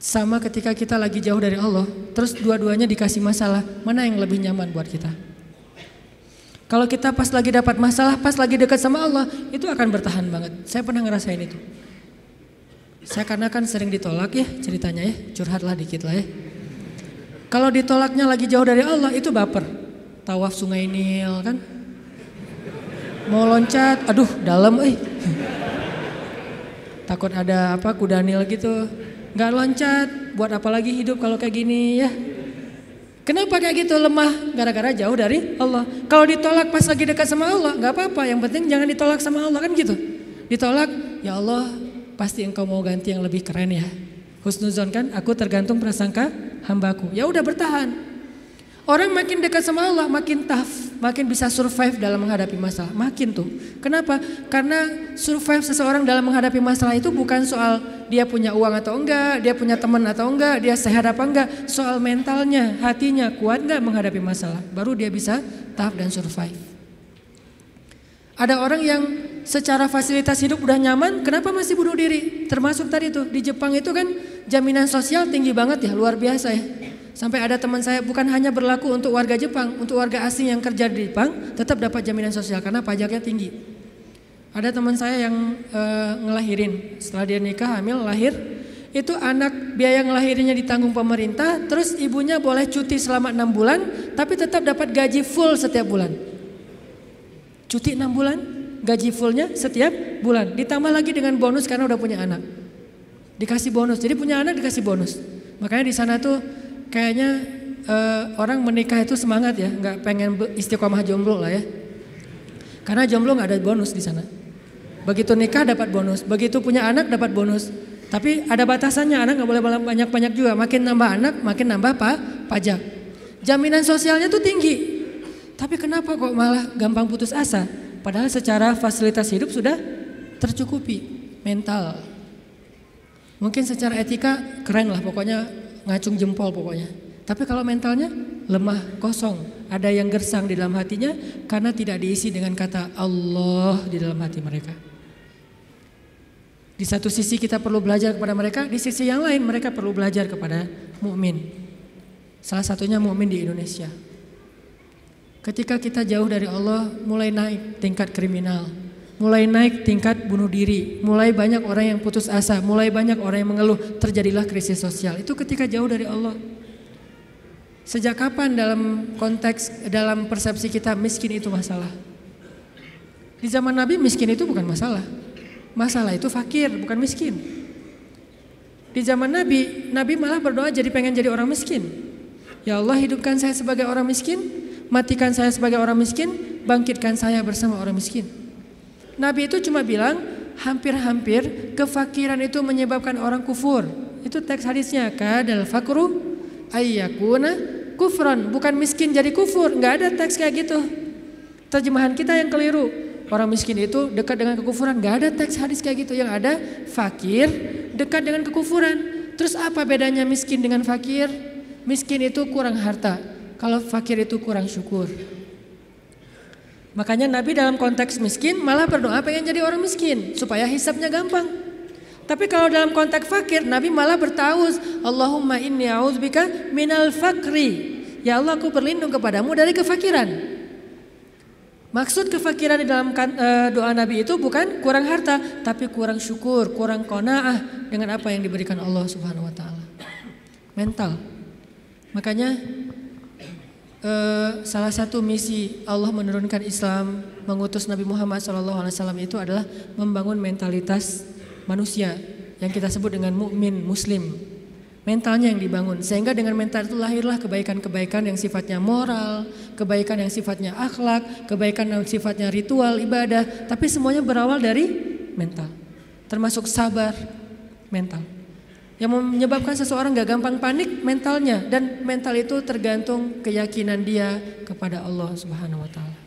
Sama ketika kita lagi jauh dari Allah, terus dua-duanya dikasih masalah, mana yang lebih nyaman buat kita? Kalau kita pas lagi dapat masalah, pas lagi dekat sama Allah, itu akan bertahan banget. Saya pernah ngerasain itu. Saya karena kan sering ditolak ya ceritanya ya, curhatlah dikit lah ya. Kalau ditolaknya lagi jauh dari Allah, itu baper. Tawaf sungai Nil kan, mau loncat, aduh dalam eh. Takut ada apa kudanil gitu. Nggak loncat, buat apa lagi hidup kalau kayak gini ya. Kenapa kayak gitu lemah? Gara-gara jauh dari Allah. Kalau ditolak pas lagi dekat sama Allah, nggak apa-apa. Yang penting jangan ditolak sama Allah kan gitu. Ditolak, ya Allah pasti engkau mau ganti yang lebih keren ya. Husnuzon kan, aku tergantung prasangka hambaku. Ya udah bertahan. Orang makin dekat sama Allah, makin tough, makin bisa survive dalam menghadapi masalah. Makin tuh. Kenapa? Karena survive seseorang dalam menghadapi masalah itu bukan soal dia punya uang atau enggak, dia punya teman atau enggak, dia sehat apa enggak. Soal mentalnya, hatinya kuat enggak menghadapi masalah. Baru dia bisa tough dan survive. Ada orang yang secara fasilitas hidup udah nyaman, kenapa masih bunuh diri? Termasuk tadi tuh di Jepang itu kan jaminan sosial tinggi banget ya, luar biasa ya. Sampai ada teman saya bukan hanya berlaku untuk warga Jepang, untuk warga asing yang kerja di Jepang tetap dapat jaminan sosial karena pajaknya tinggi. Ada teman saya yang e, ngelahirin, setelah dia nikah hamil lahir, itu anak biaya ngelahirinya ditanggung pemerintah, terus ibunya boleh cuti selama enam bulan, tapi tetap dapat gaji full setiap bulan. Cuti enam bulan, gaji fullnya setiap bulan. Ditambah lagi dengan bonus karena udah punya anak. Dikasih bonus. Jadi punya anak dikasih bonus. Makanya di sana tuh kayaknya uh, orang menikah itu semangat ya, nggak pengen istiqomah jomblo lah ya. Karena jomblo nggak ada bonus di sana. Begitu nikah dapat bonus, begitu punya anak dapat bonus. Tapi ada batasannya, anak nggak boleh banyak-banyak juga. Makin nambah anak, makin nambah apa? Pajak. Jaminan sosialnya tuh tinggi. Tapi kenapa kok malah gampang putus asa? Padahal secara fasilitas hidup sudah tercukupi mental. Mungkin secara etika keren lah pokoknya ngacung jempol pokoknya. Tapi kalau mentalnya lemah, kosong, ada yang gersang di dalam hatinya karena tidak diisi dengan kata Allah di dalam hati mereka. Di satu sisi kita perlu belajar kepada mereka, di sisi yang lain mereka perlu belajar kepada mukmin. Salah satunya mukmin di Indonesia. Ketika kita jauh dari Allah, mulai naik tingkat kriminal, mulai naik tingkat bunuh diri, mulai banyak orang yang putus asa, mulai banyak orang yang mengeluh, terjadilah krisis sosial. Itu ketika jauh dari Allah. Sejak kapan dalam konteks dalam persepsi kita miskin itu masalah? Di zaman Nabi miskin itu bukan masalah. Masalah itu fakir, bukan miskin. Di zaman Nabi, Nabi malah berdoa jadi pengen jadi orang miskin. Ya Allah hidupkan saya sebagai orang miskin, matikan saya sebagai orang miskin, bangkitkan saya bersama orang miskin. Nabi itu cuma bilang, hampir-hampir kefakiran itu menyebabkan orang kufur. Itu teks hadisnya, kadal fakru ayyakuna kufran, bukan miskin jadi kufur, nggak ada teks kayak gitu. Terjemahan kita yang keliru. Orang miskin itu dekat dengan kekufuran, nggak ada teks hadis kayak gitu. Yang ada fakir dekat dengan kekufuran. Terus apa bedanya miskin dengan fakir? Miskin itu kurang harta, kalau fakir itu kurang syukur. Makanya Nabi dalam konteks miskin malah berdoa pengen jadi orang miskin supaya hisapnya gampang. Tapi kalau dalam konteks fakir Nabi malah bertaus Allahumma inni a'udzubika minal fakri. Ya Allah aku berlindung kepadamu dari kefakiran. Maksud kefakiran di dalam kan, eh, doa Nabi itu bukan kurang harta, tapi kurang syukur, kurang kona'ah dengan apa yang diberikan Allah Subhanahu wa taala. Mental. Makanya Uh, salah satu misi Allah menurunkan Islam, mengutus Nabi Muhammad SAW itu adalah membangun mentalitas manusia yang kita sebut dengan mukmin muslim. Mentalnya yang dibangun sehingga dengan mental itu lahirlah kebaikan-kebaikan yang sifatnya moral, kebaikan yang sifatnya akhlak, kebaikan yang sifatnya ritual ibadah, tapi semuanya berawal dari mental. Termasuk sabar mental. Yang menyebabkan seseorang gak gampang panik mentalnya dan mental itu tergantung keyakinan dia kepada Allah Subhanahu wa taala.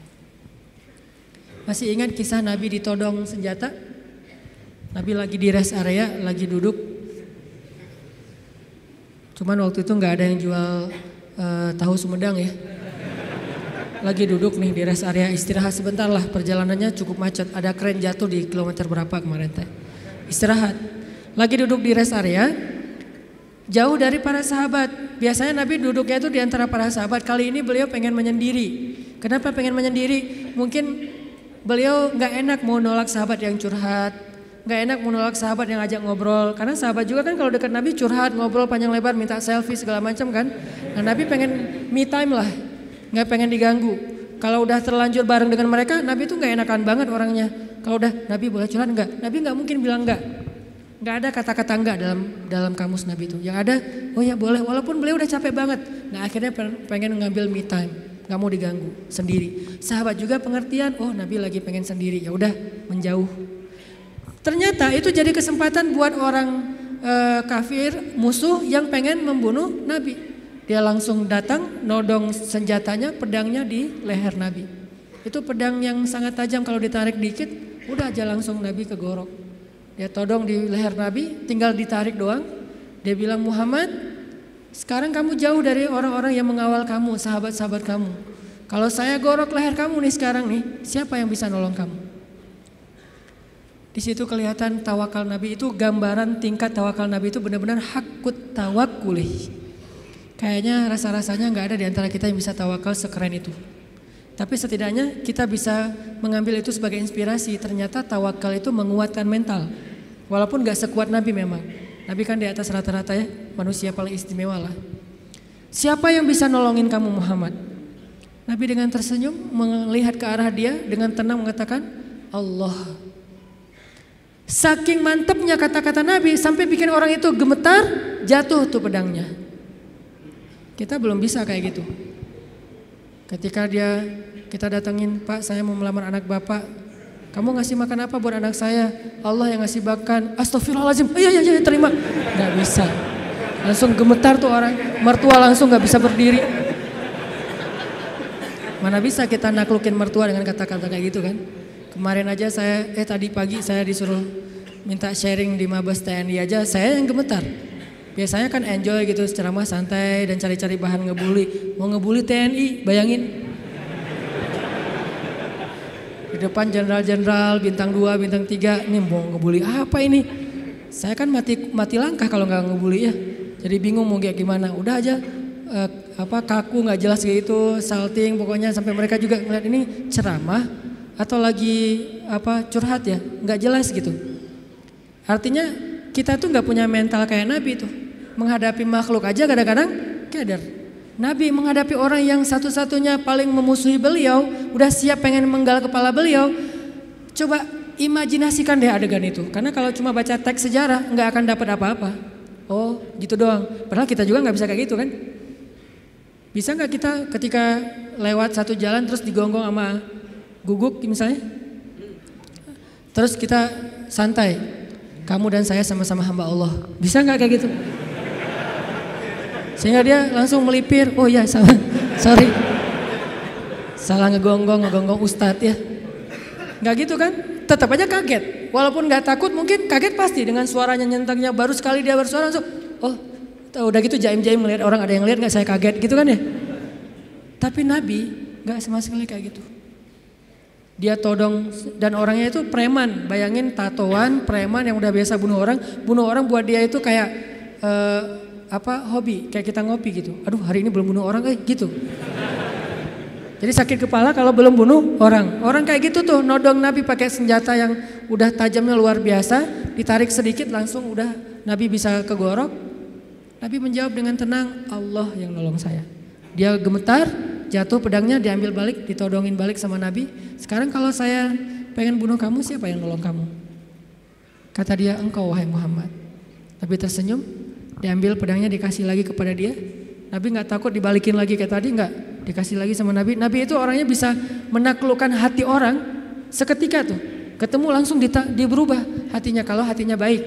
Masih ingat kisah Nabi ditodong senjata? Nabi lagi di rest area, lagi duduk. Cuman waktu itu nggak ada yang jual uh, tahu Sumedang ya. Lagi duduk nih di rest area istirahat sebentar lah perjalanannya cukup macet. Ada keren jatuh di kilometer berapa kemarin teh. Istirahat. Lagi duduk di rest area, jauh dari para sahabat. Biasanya Nabi duduknya itu di antara para sahabat. Kali ini beliau pengen menyendiri. Kenapa pengen menyendiri? Mungkin beliau nggak enak mau nolak sahabat yang curhat, nggak enak mau nolak sahabat yang ajak ngobrol. Karena sahabat juga kan kalau dekat Nabi curhat, ngobrol panjang lebar, minta selfie segala macam kan. Nah Nabi pengen me time lah, nggak pengen diganggu. Kalau udah terlanjur bareng dengan mereka, Nabi tuh nggak enakan banget orangnya. Kalau udah Nabi boleh curhat nggak? Nabi nggak mungkin bilang nggak. Nggak ada kata-kata enggak dalam dalam kamus Nabi itu. Yang ada, oh ya boleh, walaupun beliau udah capek banget. Nah akhirnya pengen ngambil me time, nggak mau diganggu sendiri. Sahabat juga pengertian, oh Nabi lagi pengen sendiri, ya udah menjauh. Ternyata itu jadi kesempatan buat orang e, kafir, musuh yang pengen membunuh Nabi. Dia langsung datang, nodong senjatanya, pedangnya di leher Nabi. Itu pedang yang sangat tajam kalau ditarik dikit, udah aja langsung Nabi kegorok. Dia todong di leher Nabi, tinggal ditarik doang. Dia bilang, Muhammad, sekarang kamu jauh dari orang-orang yang mengawal kamu, sahabat-sahabat kamu. Kalau saya gorok leher kamu nih sekarang nih, siapa yang bisa nolong kamu? Di situ kelihatan tawakal Nabi itu gambaran tingkat tawakal Nabi itu benar-benar hakut tawakulih. Kayaknya rasa-rasanya nggak ada di antara kita yang bisa tawakal sekeren itu. Tapi setidaknya kita bisa mengambil itu sebagai inspirasi. Ternyata tawakal itu menguatkan mental. Walaupun gak sekuat Nabi memang. Nabi kan di atas rata-rata ya, manusia paling istimewa lah. Siapa yang bisa nolongin kamu Muhammad? Nabi dengan tersenyum melihat ke arah dia dengan tenang mengatakan Allah. Saking mantepnya kata-kata Nabi sampai bikin orang itu gemetar, jatuh tuh pedangnya. Kita belum bisa kayak gitu. Ketika dia kita datengin, Pak saya mau melamar anak Bapak. Kamu ngasih makan apa buat anak saya? Allah yang ngasih makan. Astagfirullahaladzim. Iya, iya, iya, terima. Gak bisa. Langsung gemetar tuh orang. Mertua langsung gak bisa berdiri. Mana bisa kita naklukin mertua dengan kata-kata kayak gitu kan? Kemarin aja saya, eh tadi pagi saya disuruh minta sharing di Mabes TNI aja, saya yang gemetar. Biasanya kan enjoy gitu ceramah santai dan cari-cari bahan ngebully. Mau ngebully TNI, bayangin. Di depan jenderal-jenderal bintang 2, bintang 3, ini mau ngebully apa ini? Saya kan mati mati langkah kalau nggak ngebully ya. Jadi bingung mau kayak gimana. Udah aja uh, apa kaku nggak jelas kayak itu, salting pokoknya sampai mereka juga ngeliat ini ceramah atau lagi apa curhat ya, nggak jelas gitu. Artinya kita tuh nggak punya mental kayak Nabi tuh menghadapi makhluk aja kadang-kadang keder. Nabi menghadapi orang yang satu-satunya paling memusuhi beliau, udah siap pengen menggal kepala beliau. Coba imajinasikan deh adegan itu. Karena kalau cuma baca teks sejarah nggak akan dapat apa-apa. Oh gitu doang. Padahal kita juga nggak bisa kayak gitu kan. Bisa nggak kita ketika lewat satu jalan terus digonggong sama guguk misalnya? Terus kita santai. Kamu dan saya sama-sama hamba Allah. Bisa nggak kayak gitu? Sehingga dia langsung melipir, oh ya salah, sorry. Salah ngegonggong, ngegonggong ustadz ya. Nggak gitu kan? Tetap aja kaget. Walaupun nggak takut mungkin kaget pasti dengan suaranya nyentangnya baru sekali dia bersuara langsung, oh udah gitu jaim-jaim melihat orang ada yang lihat nggak saya kaget gitu kan ya. Tapi Nabi nggak sama sekali kayak gitu. Dia todong dan orangnya itu preman. Bayangin tatoan preman yang udah biasa bunuh orang, bunuh orang buat dia itu kayak uh, apa hobi kayak kita ngopi gitu. Aduh hari ini belum bunuh orang eh gitu. Jadi sakit kepala kalau belum bunuh orang. Orang kayak gitu tuh nodong Nabi pakai senjata yang udah tajamnya luar biasa, ditarik sedikit langsung udah Nabi bisa kegorok. Nabi menjawab dengan tenang, Allah yang nolong saya. Dia gemetar, jatuh pedangnya diambil balik, ditodongin balik sama Nabi. Sekarang kalau saya pengen bunuh kamu, siapa yang nolong kamu? Kata dia, engkau wahai Muhammad. Nabi tersenyum, diambil pedangnya dikasih lagi kepada dia. Nabi nggak takut dibalikin lagi kayak tadi nggak dikasih lagi sama Nabi. Nabi itu orangnya bisa menaklukkan hati orang seketika tuh. Ketemu langsung dita, dia berubah hatinya kalau hatinya baik.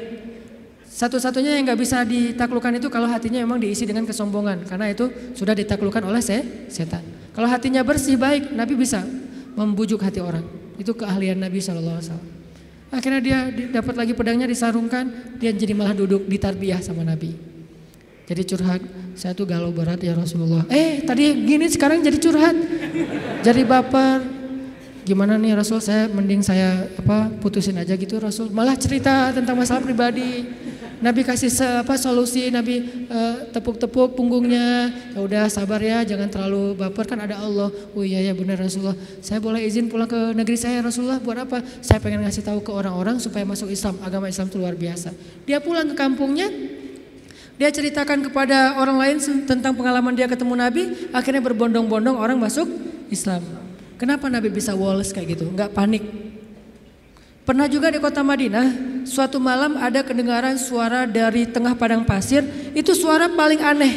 Satu-satunya yang nggak bisa ditaklukkan itu kalau hatinya memang diisi dengan kesombongan karena itu sudah ditaklukkan oleh se setan. Kalau hatinya bersih baik, Nabi bisa membujuk hati orang. Itu keahlian Nabi Shallallahu Alaihi Wasallam. Akhirnya dia dapat lagi pedangnya disarungkan, dia jadi malah duduk di tarbiyah sama Nabi. Jadi curhat, saya tuh galau berat ya Rasulullah. Eh tadi gini sekarang jadi curhat, jadi baper. Gimana nih Rasul? Saya mending saya apa putusin aja gitu Rasul. Malah cerita tentang masalah pribadi. Nabi kasih apa solusi, Nabi uh, tepuk-tepuk punggungnya. Ya udah sabar ya, jangan terlalu baper kan ada Allah. Oh iya ya benar Rasulullah. Saya boleh izin pulang ke negeri saya Rasulullah buat apa? Saya pengen ngasih tahu ke orang-orang supaya masuk Islam. Agama Islam itu luar biasa. Dia pulang ke kampungnya, dia ceritakan kepada orang lain tentang pengalaman dia ketemu Nabi, akhirnya berbondong-bondong orang masuk Islam. Kenapa Nabi bisa walls kayak gitu? Enggak panik. Pernah juga di kota Madinah, suatu malam ada kedengaran suara dari tengah padang pasir, itu suara paling aneh.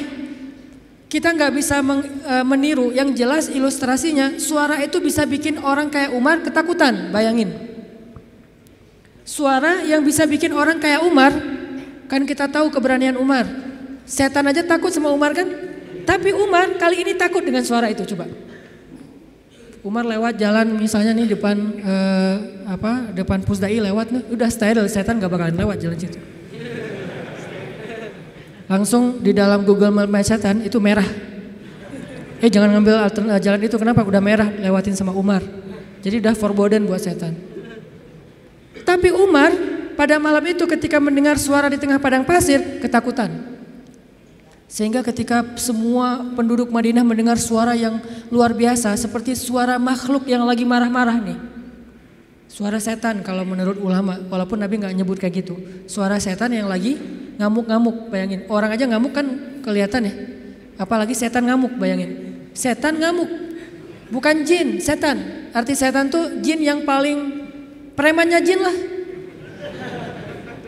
Kita nggak bisa e, meniru, yang jelas ilustrasinya, suara itu bisa bikin orang kayak Umar ketakutan, bayangin. Suara yang bisa bikin orang kayak Umar, kan kita tahu keberanian Umar. Setan aja takut sama Umar kan? Tapi Umar kali ini takut dengan suara itu, coba. Umar lewat jalan misalnya nih depan eh, apa depan pusdai lewat nih udah steril setan gak bakalan lewat jalan situ. Langsung di dalam Google Map setan itu merah. Eh jangan ngambil eh, jalan itu kenapa udah merah lewatin sama Umar. Jadi udah forbidden buat setan. Tapi Umar pada malam itu ketika mendengar suara di tengah padang pasir ketakutan. Sehingga ketika semua penduduk Madinah mendengar suara yang luar biasa seperti suara makhluk yang lagi marah-marah nih. Suara setan kalau menurut ulama, walaupun Nabi nggak nyebut kayak gitu. Suara setan yang lagi ngamuk-ngamuk, bayangin. Orang aja ngamuk kan kelihatan ya. Apalagi setan ngamuk, bayangin. Setan ngamuk, bukan jin, setan. Arti setan tuh jin yang paling premannya jin lah.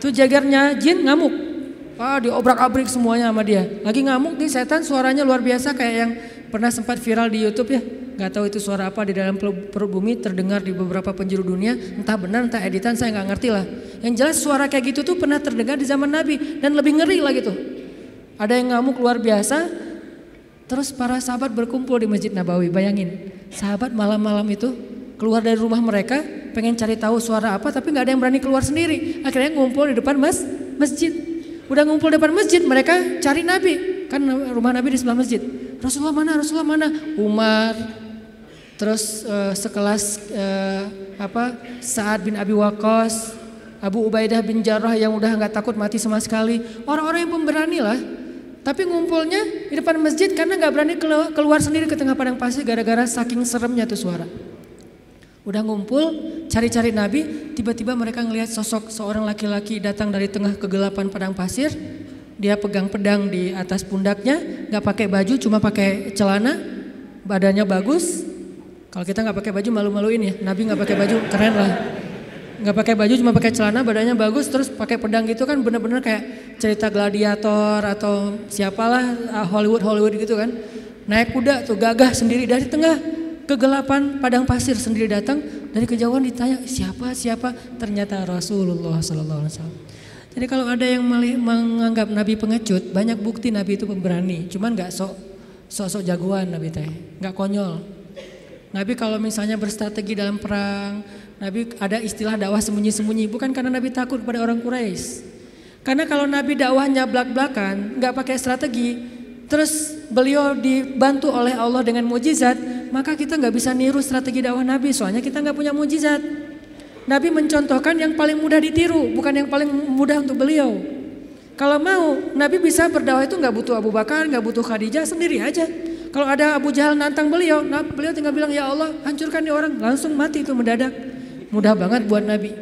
Tuh jagarnya jin ngamuk. Ah, diobrak-abrik semuanya sama dia. Lagi ngamuk nih setan suaranya luar biasa kayak yang pernah sempat viral di YouTube ya. Nggak tahu itu suara apa di dalam perut bumi terdengar di beberapa penjuru dunia. Entah benar entah editan saya nggak ngerti lah. Yang jelas suara kayak gitu tuh pernah terdengar di zaman Nabi dan lebih ngeri lah gitu ada yang ngamuk luar biasa terus para sahabat berkumpul di Masjid Nabawi. Bayangin sahabat malam-malam itu keluar dari rumah mereka pengen cari tahu suara apa tapi nggak ada yang berani keluar sendiri. Akhirnya ngumpul di depan mas masjid udah ngumpul depan masjid mereka cari Nabi. Kan rumah Nabi di sebelah masjid. Rasulullah mana Rasulullah mana? Umar. Terus uh, sekelas uh, apa Saad bin Abi Waqqas, Abu Ubaidah bin Jarrah yang udah nggak takut mati sama sekali, orang-orang yang pemberani lah. Tapi ngumpulnya di depan masjid karena nggak berani keluar sendiri ke tengah padang pasir gara-gara saking seremnya tuh suara. Udah ngumpul, cari-cari Nabi, tiba-tiba mereka ngelihat sosok seorang laki-laki datang dari tengah kegelapan padang pasir. Dia pegang pedang di atas pundaknya, nggak pakai baju, cuma pakai celana, badannya bagus, kalau kita nggak pakai baju malu-maluin ya. Nabi nggak pakai baju keren lah. Nggak pakai baju cuma pakai celana badannya bagus terus pakai pedang gitu kan bener-bener kayak cerita gladiator atau siapalah ah, Hollywood Hollywood gitu kan. Naik kuda tuh gagah sendiri dari tengah kegelapan padang pasir sendiri datang dari kejauhan ditanya siapa siapa ternyata Rasulullah Sallallahu Alaihi Wasallam. Jadi kalau ada yang menganggap Nabi pengecut, banyak bukti Nabi itu pemberani. Cuman nggak sok sok-sok jagoan Nabi teh, nggak konyol. Nabi kalau misalnya berstrategi dalam perang, Nabi ada istilah dakwah sembunyi-sembunyi, bukan karena Nabi takut kepada orang Quraisy. Karena kalau Nabi dakwahnya belak-belakan, nggak pakai strategi, terus beliau dibantu oleh Allah dengan mujizat, maka kita nggak bisa niru strategi dakwah Nabi, soalnya kita nggak punya mujizat. Nabi mencontohkan yang paling mudah ditiru, bukan yang paling mudah untuk beliau. Kalau mau, Nabi bisa berdakwah itu nggak butuh Abu Bakar, nggak butuh Khadijah, sendiri aja. Kalau ada Abu Jahal nantang beliau, nah beliau tinggal bilang ya Allah hancurkan nih orang, langsung mati itu mendadak. Mudah banget buat Nabi.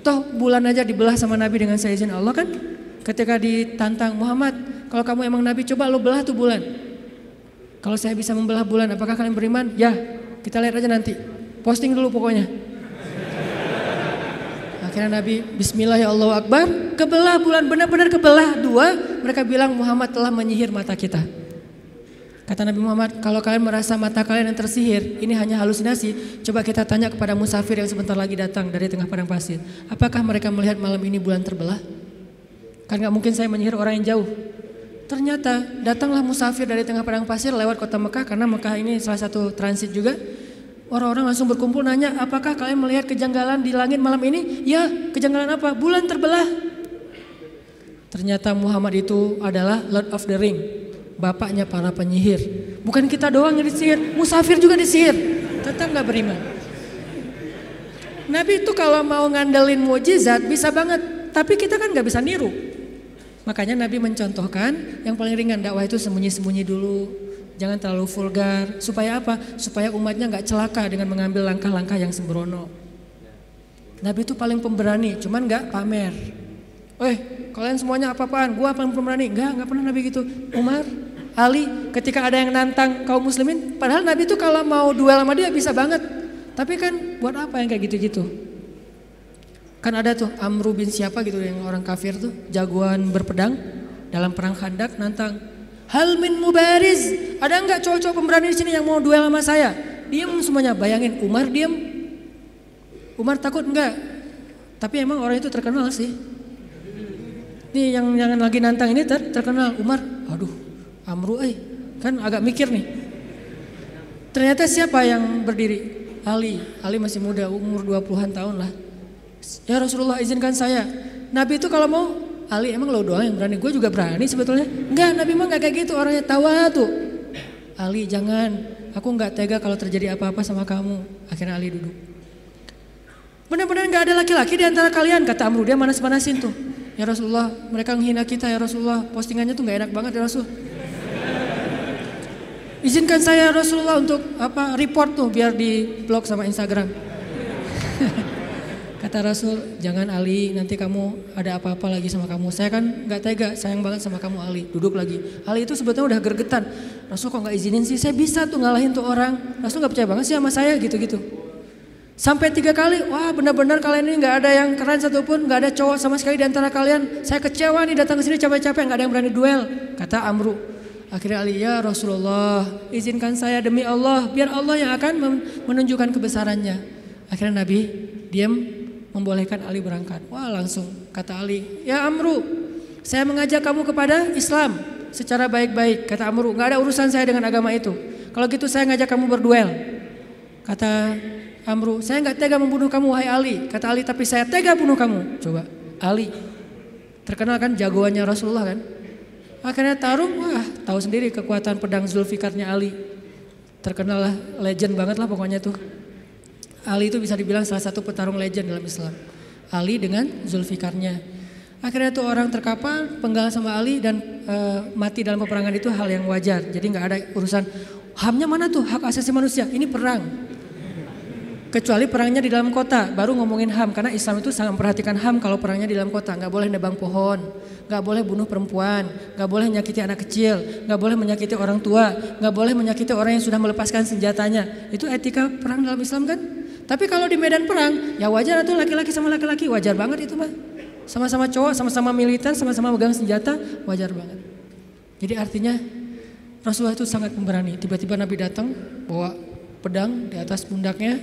Toh bulan aja dibelah sama Nabi dengan seizin Allah kan? Ketika ditantang Muhammad, kalau kamu emang Nabi coba lo belah tuh bulan. Kalau saya bisa membelah bulan, apakah kalian beriman? Ya, kita lihat aja nanti. Posting dulu pokoknya. Akhirnya Nabi Bismillah ya Allah Akbar Kebelah bulan benar-benar kebelah dua Mereka bilang Muhammad telah menyihir mata kita Kata Nabi Muhammad, kalau kalian merasa mata kalian yang tersihir, ini hanya halusinasi. Coba kita tanya kepada musafir yang sebentar lagi datang dari tengah padang pasir. Apakah mereka melihat malam ini bulan terbelah? Kan nggak mungkin saya menyihir orang yang jauh. Ternyata datanglah musafir dari tengah padang pasir lewat kota Mekah karena Mekah ini salah satu transit juga. Orang-orang langsung berkumpul nanya, apakah kalian melihat kejanggalan di langit malam ini? Ya, kejanggalan apa? Bulan terbelah. Ternyata Muhammad itu adalah Lord of the Ring, bapaknya para penyihir. Bukan kita doang yang disihir, musafir juga disihir. Tetap nggak beriman. Nabi itu kalau mau ngandelin mujizat bisa banget, tapi kita kan nggak bisa niru. Makanya Nabi mencontohkan yang paling ringan dakwah itu sembunyi-sembunyi dulu, jangan terlalu vulgar. Supaya apa? Supaya umatnya nggak celaka dengan mengambil langkah-langkah yang sembrono. Nabi itu paling pemberani, cuman nggak pamer. Eh, kalian semuanya apa-apaan? Gua paling pemberani. Enggak, enggak pernah Nabi gitu. Umar, Ali ketika ada yang nantang kaum muslimin, padahal Nabi itu kalau mau duel sama dia bisa banget. Tapi kan buat apa yang kayak gitu-gitu? Kan ada tuh Amru bin siapa gitu yang orang kafir tuh, jagoan berpedang dalam perang Khandak nantang. Hal min mubariz, ada nggak cowok-cowok pemberani di sini yang mau duel sama saya? Diam semuanya, bayangin Umar diam. Umar takut enggak? Tapi emang orang itu terkenal sih. Nih yang yang lagi nantang ini ter, terkenal Umar. Aduh, Amru eh kan agak mikir nih. Ternyata siapa yang berdiri? Ali. Ali masih muda, umur 20-an tahun lah. Ya Rasulullah izinkan saya. Nabi itu kalau mau Ali emang lo doang yang berani. Gue juga berani sebetulnya. Enggak, Nabi emang gak kayak gitu. Orangnya tawa tuh. Ali jangan. Aku nggak tega kalau terjadi apa-apa sama kamu. Akhirnya Ali duduk. Benar-benar nggak ada laki-laki di antara kalian kata Amru dia manas-manasin tuh. Ya Rasulullah mereka menghina kita ya Rasulullah postingannya tuh nggak enak banget ya Rasul. Izinkan saya Rasulullah untuk apa report tuh biar di blog sama Instagram. Kata Rasul, jangan Ali, nanti kamu ada apa-apa lagi sama kamu. Saya kan nggak tega, sayang banget sama kamu Ali. Duduk lagi. Ali itu sebetulnya udah gergetan. Rasul kok nggak izinin sih? Saya bisa tuh ngalahin tuh orang. Rasul nggak percaya banget sih sama saya gitu-gitu. Sampai tiga kali, wah benar-benar kalian ini nggak ada yang keren satupun, nggak ada cowok sama sekali di antara kalian. Saya kecewa nih datang ke sini capek-capek, nggak ada yang berani duel. Kata Amru. Akhirnya Ali, ya Rasulullah, izinkan saya demi Allah, biar Allah yang akan menunjukkan kebesarannya. Akhirnya Nabi diam membolehkan Ali berangkat. Wah langsung kata Ali, ya Amru, saya mengajak kamu kepada Islam secara baik-baik. Kata Amru, nggak ada urusan saya dengan agama itu. Kalau gitu saya ngajak kamu berduel. Kata Amru, saya nggak tega membunuh kamu wahai Ali. Kata Ali, tapi saya tega bunuh kamu. Coba, Ali. Terkenal kan jagoannya Rasulullah kan? Akhirnya tarung, wah tahu sendiri kekuatan pedang Zulfikarnya Ali. Terkenal lah, legend banget lah pokoknya tuh. Ali itu bisa dibilang salah satu petarung legend dalam Islam. Ali dengan Zulfikarnya. Akhirnya tuh orang terkapar, penggal sama Ali dan e, mati dalam peperangan itu hal yang wajar. Jadi nggak ada urusan hamnya mana tuh hak asasi manusia. Ini perang. Kecuali perangnya di dalam kota, baru ngomongin HAM karena Islam itu sangat memperhatikan HAM kalau perangnya di dalam kota, nggak boleh nebang pohon, nggak boleh bunuh perempuan, nggak boleh menyakiti anak kecil, nggak boleh menyakiti orang tua, nggak boleh menyakiti orang yang sudah melepaskan senjatanya. Itu etika perang dalam Islam kan? Tapi kalau di medan perang, ya wajar tuh laki-laki sama laki-laki, wajar banget itu mah. Sama-sama cowok, sama-sama militer, sama-sama megang senjata, wajar banget. Jadi artinya Rasulullah itu sangat pemberani. Tiba-tiba Nabi datang bawa pedang di atas pundaknya,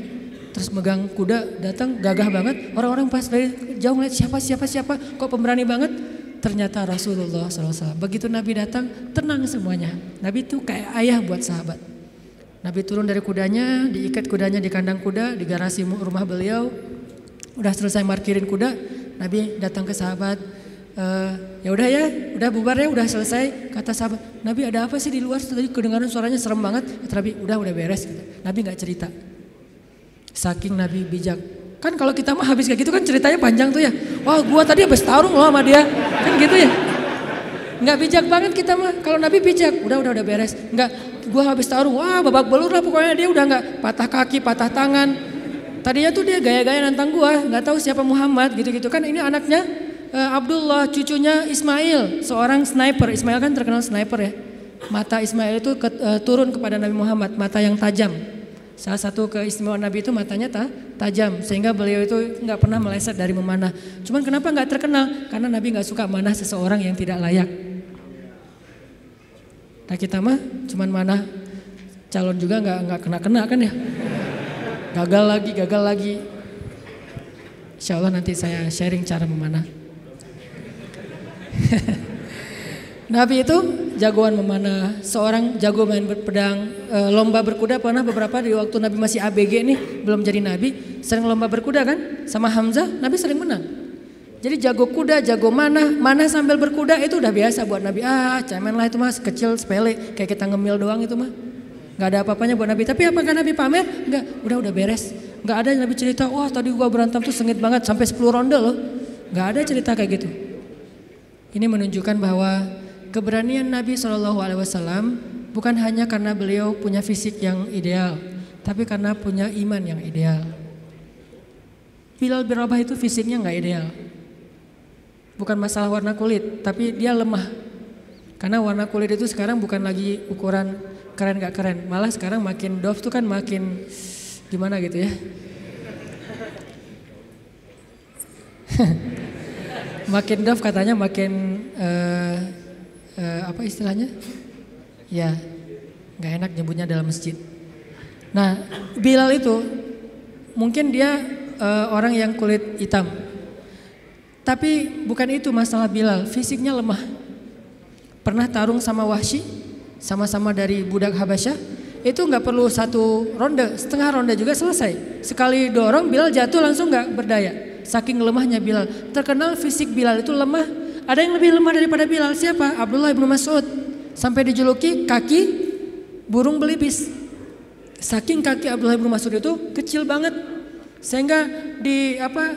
terus megang kuda, datang gagah banget. Orang-orang pas dari jauh ngeliat siapa siapa siapa, kok pemberani banget. Ternyata Rasulullah SAW. Begitu Nabi datang, tenang semuanya. Nabi itu kayak ayah buat sahabat. Nabi turun dari kudanya, diikat kudanya di kandang kuda di garasi rumah beliau. Udah selesai markirin kuda, Nabi datang ke sahabat. E, ya udah ya, udah bubar ya, udah selesai. Kata sahabat, Nabi ada apa sih di luar? Tadi kedengaran suaranya serem banget. Kata Nabi, udah udah beres. Nabi nggak cerita. Saking Nabi bijak. Kan kalau kita mah habis kayak gitu kan ceritanya panjang tuh ya. Wah gua tadi habis tarung loh sama dia. Kan gitu ya. Nggak bijak banget kita mah. Kalau Nabi bijak, udah udah udah beres. Nggak, gue habis taruh, wah babak belur lah pokoknya dia udah nggak patah kaki, patah tangan. Tadinya tuh dia gaya-gaya nantang gue, nggak tahu siapa Muhammad gitu-gitu kan. Ini anaknya uh, Abdullah, cucunya Ismail, seorang sniper. Ismail kan terkenal sniper ya. Mata Ismail itu ke, uh, turun kepada Nabi Muhammad, mata yang tajam. Salah satu keistimewaan Nabi itu matanya ta, tajam sehingga beliau itu nggak pernah meleset dari memanah. Cuman kenapa nggak terkenal? Karena Nabi nggak suka manah seseorang yang tidak layak. Nah kita mah cuman mana calon juga nggak nggak kena kena kan ya. Gagal lagi, gagal lagi. Insya Allah nanti saya sharing cara memanah. <laughs> Nabi itu jagoan memanah, seorang jago main pedang, e, lomba berkuda pernah beberapa di waktu Nabi masih ABG nih, belum jadi Nabi, sering lomba berkuda kan, sama Hamzah, Nabi sering menang. Jadi jago kuda, jago mana, mana sambil berkuda itu udah biasa buat Nabi. Ah, cemen lah itu mas, kecil, sepele, kayak kita ngemil doang itu mah. Gak ada apa-apanya buat Nabi. Tapi apakah Nabi pamer? Enggak, udah udah beres. Gak ada Nabi cerita, wah tadi gua berantem tuh sengit banget sampai 10 ronde loh. Gak ada cerita kayak gitu. Ini menunjukkan bahwa keberanian Nabi Shallallahu Alaihi Wasallam bukan hanya karena beliau punya fisik yang ideal, tapi karena punya iman yang ideal. Bilal bin Rabah itu fisiknya nggak ideal, bukan masalah warna kulit, tapi dia lemah. Karena warna kulit itu sekarang bukan lagi ukuran keren gak keren, malah sekarang makin dof tuh kan makin gimana gitu ya. <laughs> makin dof katanya makin uh, uh, apa istilahnya? Ya, nggak enak nyebutnya dalam masjid. Nah, Bilal itu mungkin dia uh, orang yang kulit hitam, tapi bukan itu masalah Bilal, fisiknya lemah. Pernah tarung sama Wahsy, sama-sama dari budak Habasyah, itu nggak perlu satu ronde, setengah ronde juga selesai. Sekali dorong Bilal jatuh langsung nggak berdaya. Saking lemahnya Bilal. Terkenal fisik Bilal itu lemah. Ada yang lebih lemah daripada Bilal siapa? Abdullah bin Mas'ud. Sampai dijuluki kaki burung belibis. Saking kaki Abdullah bin Mas'ud itu kecil banget. Sehingga di apa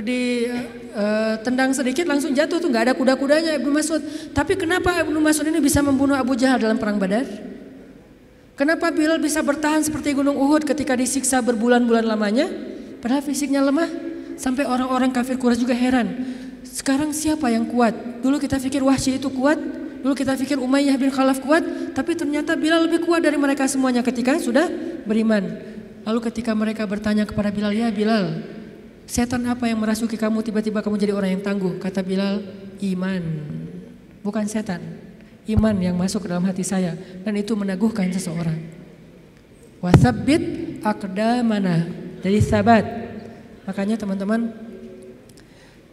di uh, tendang sedikit langsung jatuh tuh nggak ada kuda-kudanya Ibnu Mas'ud. Tapi kenapa Ibnu Mas'ud ini bisa membunuh Abu Jahal dalam perang Badar? Kenapa Bilal bisa bertahan seperti gunung Uhud ketika disiksa berbulan-bulan lamanya? Padahal fisiknya lemah. Sampai orang-orang kafir Quraisy juga heran. Sekarang siapa yang kuat? Dulu kita pikir Wahsy itu kuat, dulu kita pikir Umayyah bin Khalaf kuat, tapi ternyata Bilal lebih kuat dari mereka semuanya ketika sudah beriman. Lalu ketika mereka bertanya kepada Bilal, "Ya Bilal, setan apa yang merasuki kamu tiba-tiba kamu jadi orang yang tangguh?" Kata Bilal, "Iman." Bukan setan. Iman yang masuk ke dalam hati saya dan itu meneguhkan seseorang. Wasabbit aqdamana. Jadi sabat. Makanya teman-teman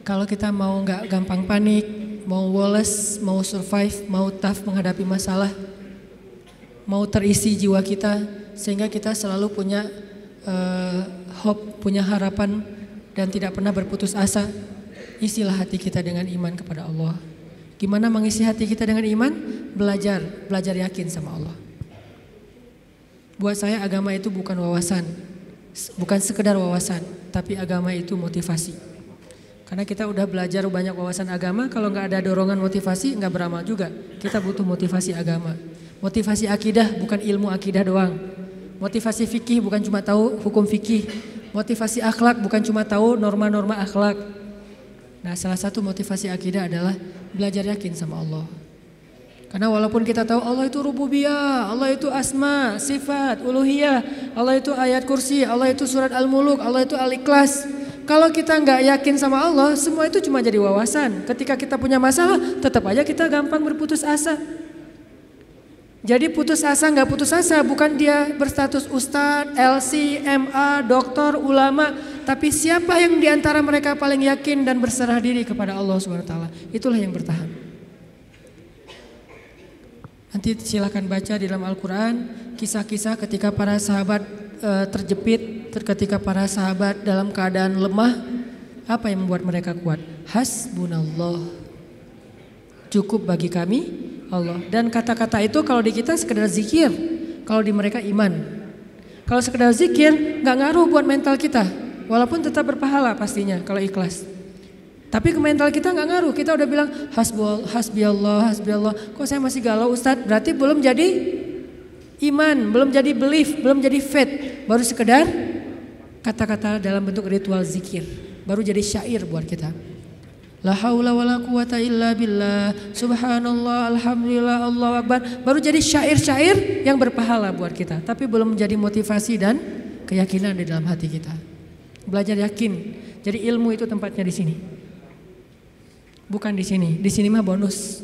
kalau kita mau nggak gampang panik, mau woles, mau survive, mau tough menghadapi masalah, mau terisi jiwa kita, sehingga kita selalu punya uh, hope, punya harapan, dan tidak pernah berputus asa. Isilah hati kita dengan iman kepada Allah. Gimana mengisi hati kita dengan iman? Belajar, belajar yakin sama Allah. Buat saya agama itu bukan wawasan, bukan sekedar wawasan, tapi agama itu motivasi. Karena kita udah belajar banyak wawasan agama, kalau nggak ada dorongan motivasi nggak beramal juga. Kita butuh motivasi agama. Motivasi akidah bukan ilmu akidah doang. Motivasi fikih bukan cuma tahu hukum fikih. Motivasi akhlak bukan cuma tahu norma-norma akhlak. Nah salah satu motivasi akidah adalah belajar yakin sama Allah. Karena walaupun kita tahu Allah itu rububiyah, Allah itu asma, sifat, uluhiyah, Allah itu ayat kursi, Allah itu surat al-muluk, Allah itu al-ikhlas. Kalau kita nggak yakin sama Allah, semua itu cuma jadi wawasan. Ketika kita punya masalah, tetap aja kita gampang berputus asa. Jadi putus asa nggak putus asa, bukan dia berstatus ustadz, LC, MA, doktor, ulama, tapi siapa yang di antara mereka paling yakin dan berserah diri kepada Allah swt. Itulah yang bertahan. Nanti silakan baca di dalam Al-Quran kisah-kisah ketika para sahabat e, terjepit ketika para sahabat dalam keadaan lemah, apa yang membuat mereka kuat? Hasbunallah. Cukup bagi kami Allah. Dan kata-kata itu kalau di kita sekedar zikir, kalau di mereka iman. Kalau sekedar zikir nggak ngaruh buat mental kita, walaupun tetap berpahala pastinya kalau ikhlas. Tapi ke mental kita nggak ngaruh. Kita udah bilang hasbul, hasbi Allah, hasbi Allah. Kok saya masih galau Ustadz? Berarti belum jadi iman, belum jadi belief, belum jadi faith. Baru sekedar kata-kata dalam bentuk ritual zikir baru jadi syair buat kita. La haula wala quwata illa billah. Subhanallah, alhamdulillah, Allahu akbar. Baru jadi syair-syair yang berpahala buat kita, tapi belum menjadi motivasi dan keyakinan di dalam hati kita. Belajar yakin. Jadi ilmu itu tempatnya di sini. Bukan di sini. Di sini mah bonus.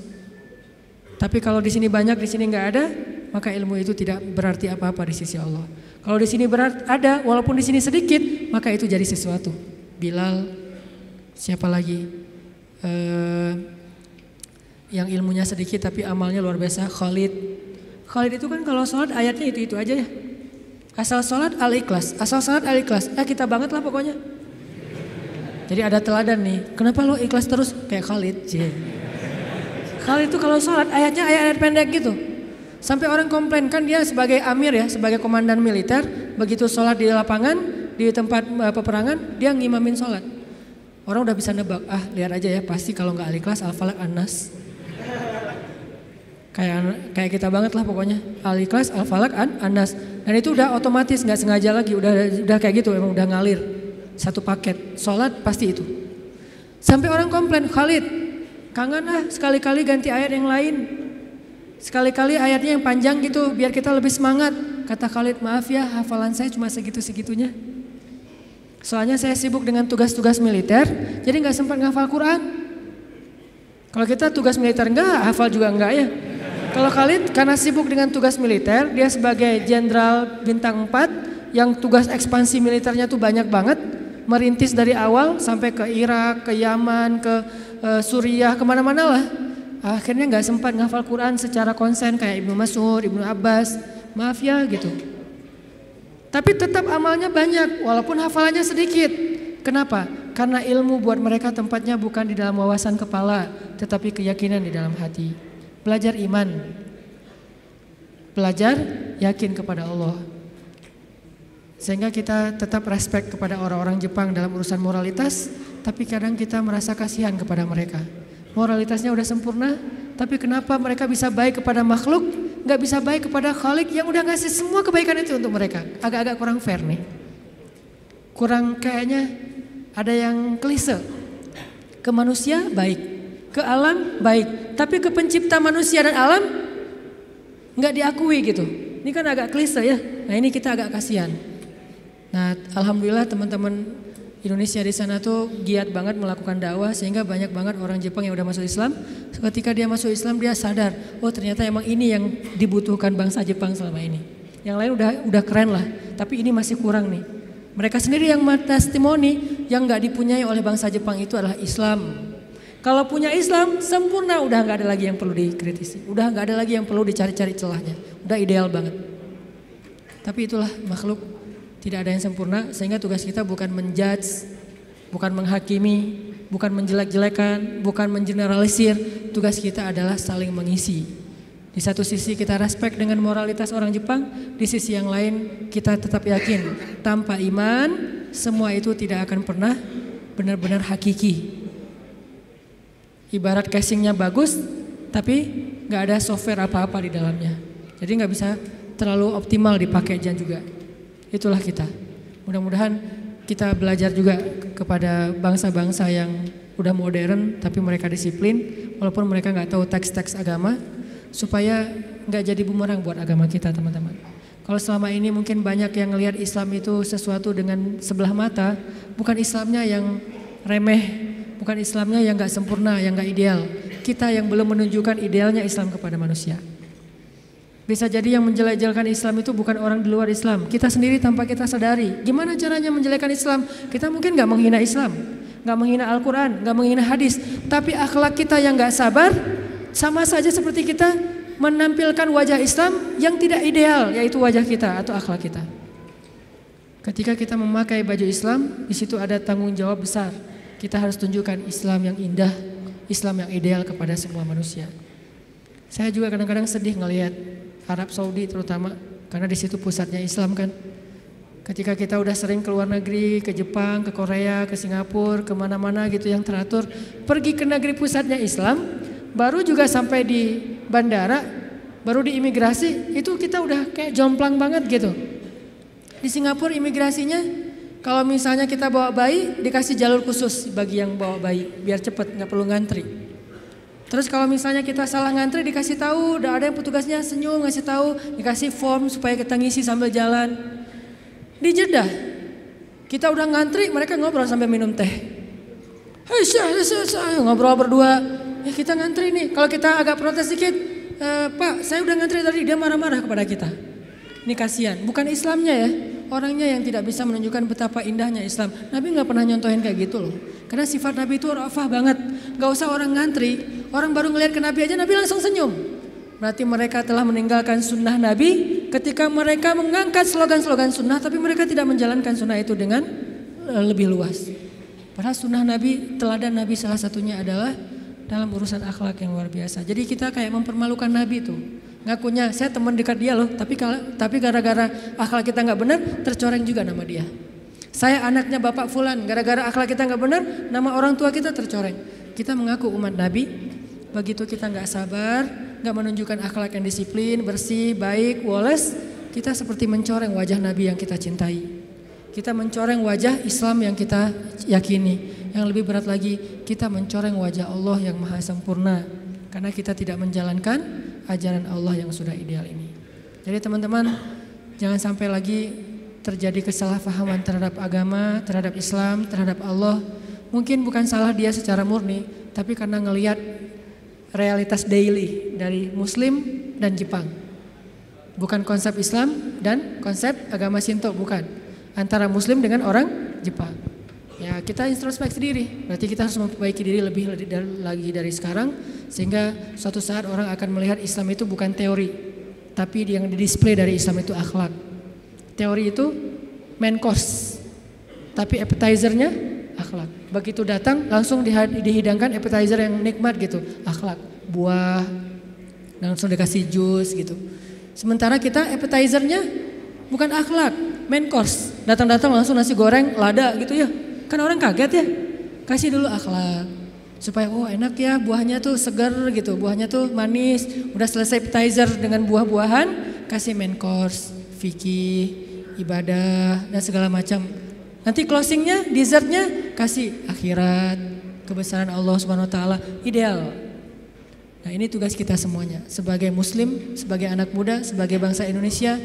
Tapi kalau di sini banyak, di sini nggak ada, maka ilmu itu tidak berarti apa-apa di sisi Allah. Kalau di sini berat ada, walaupun di sini sedikit, maka itu jadi sesuatu. Bilal, siapa lagi? Uh, yang ilmunya sedikit tapi amalnya luar biasa. Khalid. Khalid itu kan kalau sholat ayatnya itu itu aja ya. Asal sholat al ikhlas, asal sholat al ikhlas. Ya kita banget lah pokoknya. Jadi ada teladan nih. Kenapa lo ikhlas terus kayak Khalid? Cie. Khalid itu kalau sholat ayatnya ayat-ayat pendek gitu. Sampai orang komplain kan dia sebagai amir ya, sebagai komandan militer, begitu sholat di lapangan, di tempat uh, peperangan, dia ngimamin sholat. Orang udah bisa nebak, ah lihat aja ya, pasti kalau nggak aliklas al-falak an-nas. Kayak kayak kita banget lah pokoknya, aliklas al-falak an-nas. Dan itu udah otomatis nggak sengaja lagi, udah udah kayak gitu, emang udah ngalir. Satu paket, sholat pasti itu. Sampai orang komplain, Khalid, kangen ah sekali-kali ganti ayat yang lain. Sekali-kali ayatnya yang panjang gitu biar kita lebih semangat. Kata Khalid, maaf ya hafalan saya cuma segitu-segitunya. Soalnya saya sibuk dengan tugas-tugas militer, jadi nggak sempat ngafal Quran. Kalau kita tugas militer enggak, hafal juga enggak ya. Kalau Khalid karena sibuk dengan tugas militer, dia sebagai jenderal bintang 4 yang tugas ekspansi militernya tuh banyak banget, merintis dari awal sampai ke Irak, ke Yaman, ke uh, Suriah, ke mana-mana lah akhirnya nggak sempat ngafal Quran secara konsen kayak Ibnu Mas'ud, Ibnu Abbas, maaf ya gitu. Tapi tetap amalnya banyak walaupun hafalannya sedikit. Kenapa? Karena ilmu buat mereka tempatnya bukan di dalam wawasan kepala, tetapi keyakinan di dalam hati. Belajar iman. Belajar yakin kepada Allah. Sehingga kita tetap respect kepada orang-orang Jepang dalam urusan moralitas, tapi kadang kita merasa kasihan kepada mereka. Moralitasnya udah sempurna, tapi kenapa mereka bisa baik kepada makhluk, nggak bisa baik kepada Khalik yang udah ngasih semua kebaikan itu untuk mereka? Agak-agak kurang fair nih. Kurang kayaknya ada yang klise. Ke manusia baik, ke alam baik, tapi ke pencipta manusia dan alam nggak diakui gitu. Ini kan agak klise ya. Nah ini kita agak kasihan. Nah, alhamdulillah teman-teman Indonesia di sana tuh giat banget melakukan dakwah sehingga banyak banget orang Jepang yang udah masuk Islam. Ketika dia masuk Islam dia sadar, oh ternyata emang ini yang dibutuhkan bangsa Jepang selama ini. Yang lain udah udah keren lah, tapi ini masih kurang nih. Mereka sendiri yang testimoni yang nggak dipunyai oleh bangsa Jepang itu adalah Islam. Kalau punya Islam sempurna, udah nggak ada lagi yang perlu dikritisi, udah nggak ada lagi yang perlu dicari-cari celahnya, udah ideal banget. Tapi itulah makhluk tidak ada yang sempurna sehingga tugas kita bukan menjudge, bukan menghakimi, bukan menjelek-jelekan, bukan mengeneralisir. Tugas kita adalah saling mengisi. Di satu sisi kita respect dengan moralitas orang Jepang, di sisi yang lain kita tetap yakin tanpa iman semua itu tidak akan pernah benar-benar hakiki. Ibarat casingnya bagus, tapi nggak ada software apa-apa di dalamnya. Jadi nggak bisa terlalu optimal dipakai juga. Itulah kita. Mudah-mudahan kita belajar juga kepada bangsa-bangsa yang udah modern tapi mereka disiplin walaupun mereka nggak tahu teks-teks agama supaya nggak jadi bumerang buat agama kita teman-teman. Kalau selama ini mungkin banyak yang ngelihat Islam itu sesuatu dengan sebelah mata, bukan Islamnya yang remeh, bukan Islamnya yang nggak sempurna, yang nggak ideal. Kita yang belum menunjukkan idealnya Islam kepada manusia. Bisa jadi yang menjelek-jelekan Islam itu bukan orang di luar Islam. Kita sendiri tanpa kita sadari. Gimana caranya menjelekkan Islam? Kita mungkin nggak menghina Islam, nggak menghina Al-Quran, nggak menghina hadis. Tapi akhlak kita yang nggak sabar, sama saja seperti kita menampilkan wajah Islam yang tidak ideal, yaitu wajah kita atau akhlak kita. Ketika kita memakai baju Islam, di situ ada tanggung jawab besar. Kita harus tunjukkan Islam yang indah, Islam yang ideal kepada semua manusia. Saya juga kadang-kadang sedih ngelihat Arab Saudi terutama karena di situ pusatnya Islam kan. Ketika kita udah sering ke luar negeri, ke Jepang, ke Korea, ke Singapura, ke mana-mana gitu yang teratur, pergi ke negeri pusatnya Islam, baru juga sampai di bandara, baru di imigrasi, itu kita udah kayak jomplang banget gitu. Di Singapura imigrasinya, kalau misalnya kita bawa bayi, dikasih jalur khusus bagi yang bawa bayi, biar cepet, nggak perlu ngantri. Terus kalau misalnya kita salah ngantri dikasih tahu, udah ada yang petugasnya senyum ngasih tahu, dikasih form supaya kita ngisi sambil jalan. Di Jeddah, kita udah ngantri, mereka ngobrol sambil minum teh. Hei, saya, saya, saya, ngobrol berdua. Ya kita ngantri nih. Kalau kita agak protes sedikit, e, Pak, saya udah ngantri tadi, dia marah-marah kepada kita. Ini kasihan, bukan Islamnya ya, orangnya yang tidak bisa menunjukkan betapa indahnya Islam. Nabi nggak pernah nyontohin kayak gitu loh. Karena sifat Nabi itu rafah banget. Gak usah orang ngantri, Orang baru ngelihat ke Nabi aja Nabi langsung senyum. Berarti mereka telah meninggalkan sunnah Nabi ketika mereka mengangkat slogan-slogan sunnah tapi mereka tidak menjalankan sunnah itu dengan eh, lebih luas. Padahal sunnah Nabi, teladan Nabi salah satunya adalah dalam urusan akhlak yang luar biasa. Jadi kita kayak mempermalukan Nabi itu. Ngakunya saya teman dekat dia loh, tapi tapi gara-gara akhlak kita nggak benar, tercoreng juga nama dia. Saya anaknya Bapak Fulan, gara-gara akhlak kita nggak benar, nama orang tua kita tercoreng. Kita mengaku umat Nabi, Begitu kita nggak sabar, nggak menunjukkan akhlak yang disiplin, bersih, baik, woles, kita seperti mencoreng wajah Nabi yang kita cintai. Kita mencoreng wajah Islam yang kita yakini. Yang lebih berat lagi, kita mencoreng wajah Allah yang maha sempurna. Karena kita tidak menjalankan ajaran Allah yang sudah ideal ini. Jadi teman-teman, jangan sampai lagi terjadi kesalahpahaman terhadap agama, terhadap Islam, terhadap Allah. Mungkin bukan salah dia secara murni, tapi karena ngelihat realitas daily dari Muslim dan Jepang. Bukan konsep Islam dan konsep agama Shinto, bukan. Antara Muslim dengan orang Jepang. Ya kita introspeksi diri, berarti kita harus memperbaiki diri lebih lagi dari sekarang sehingga suatu saat orang akan melihat Islam itu bukan teori, tapi yang didisplay dari Islam itu akhlak. Teori itu main course, tapi appetizernya akhlak. Begitu datang langsung dihidangkan appetizer yang nikmat gitu, akhlak, buah, langsung dikasih jus gitu. Sementara kita appetizernya bukan akhlak, main course. Datang-datang langsung nasi goreng, lada gitu ya. Kan orang kaget ya. Kasih dulu akhlak. Supaya oh enak ya buahnya tuh segar gitu, buahnya tuh manis. Udah selesai appetizer dengan buah-buahan, kasih main course, fikih, ibadah dan segala macam. Nanti closingnya, dessertnya kasih akhirat, kebesaran Allah Subhanahu Wa Taala, ideal. Nah ini tugas kita semuanya sebagai Muslim, sebagai anak muda, sebagai bangsa Indonesia,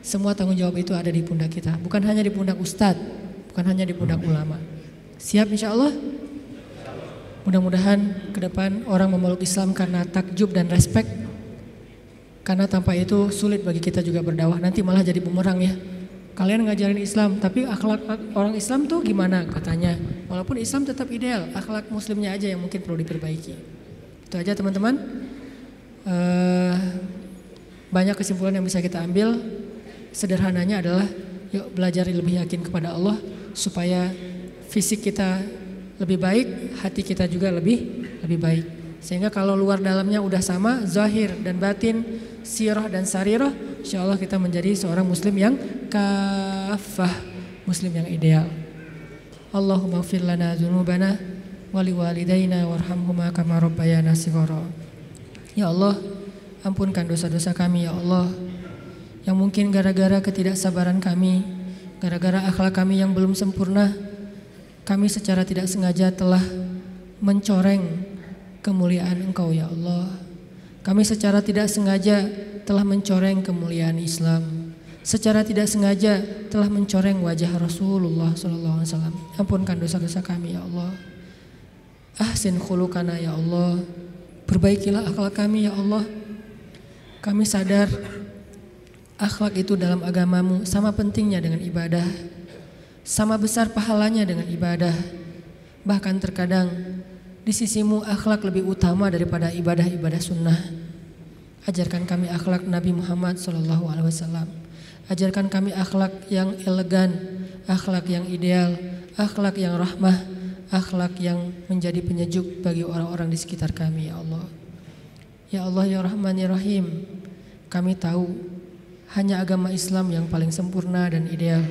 semua tanggung jawab itu ada di pundak kita, bukan hanya di pundak ustadz, bukan hanya di pundak ulama. Siap insya Allah? Mudah-mudahan ke depan orang memeluk Islam karena takjub dan respect. Karena tanpa itu sulit bagi kita juga berdakwah. Nanti malah jadi bumerang ya. Kalian ngajarin Islam, tapi akhlak orang Islam tuh gimana katanya. Walaupun Islam tetap ideal, akhlak muslimnya aja yang mungkin perlu diperbaiki. Itu aja teman-teman. Uh, banyak kesimpulan yang bisa kita ambil sederhananya adalah yuk belajar lebih yakin kepada Allah supaya fisik kita lebih baik, hati kita juga lebih lebih baik. Sehingga kalau luar dalamnya udah sama, zahir dan batin, sirah dan sarirah, insya Allah kita menjadi seorang muslim yang kafah, muslim yang ideal. Allahumma fir lana wali walidayna warhamhuma kama rabbayana. Ya Allah, ampunkan dosa-dosa kami ya Allah yang mungkin gara-gara ketidaksabaran kami, gara-gara akhlak kami yang belum sempurna, kami secara tidak sengaja telah mencoreng kemuliaan Engkau ya Allah. Kami secara tidak sengaja telah mencoreng kemuliaan Islam. Secara tidak sengaja telah mencoreng wajah Rasulullah wasallam. Ampunkan dosa-dosa kami ya Allah. Ahsin khulukana ya Allah. Perbaikilah akhlak kami ya Allah. Kami sadar Akhlak itu dalam agamamu sama pentingnya dengan ibadah, sama besar pahalanya dengan ibadah. Bahkan terkadang di sisimu akhlak lebih utama daripada ibadah-ibadah sunnah. Ajarkan kami akhlak Nabi Muhammad SAW. Ajarkan kami akhlak yang elegan, akhlak yang ideal, akhlak yang rahmah, akhlak yang menjadi penyejuk bagi orang-orang di sekitar kami, ya Allah. Ya Allah, ya Rahman, ya Rahim, kami tahu hanya agama Islam yang paling sempurna dan ideal.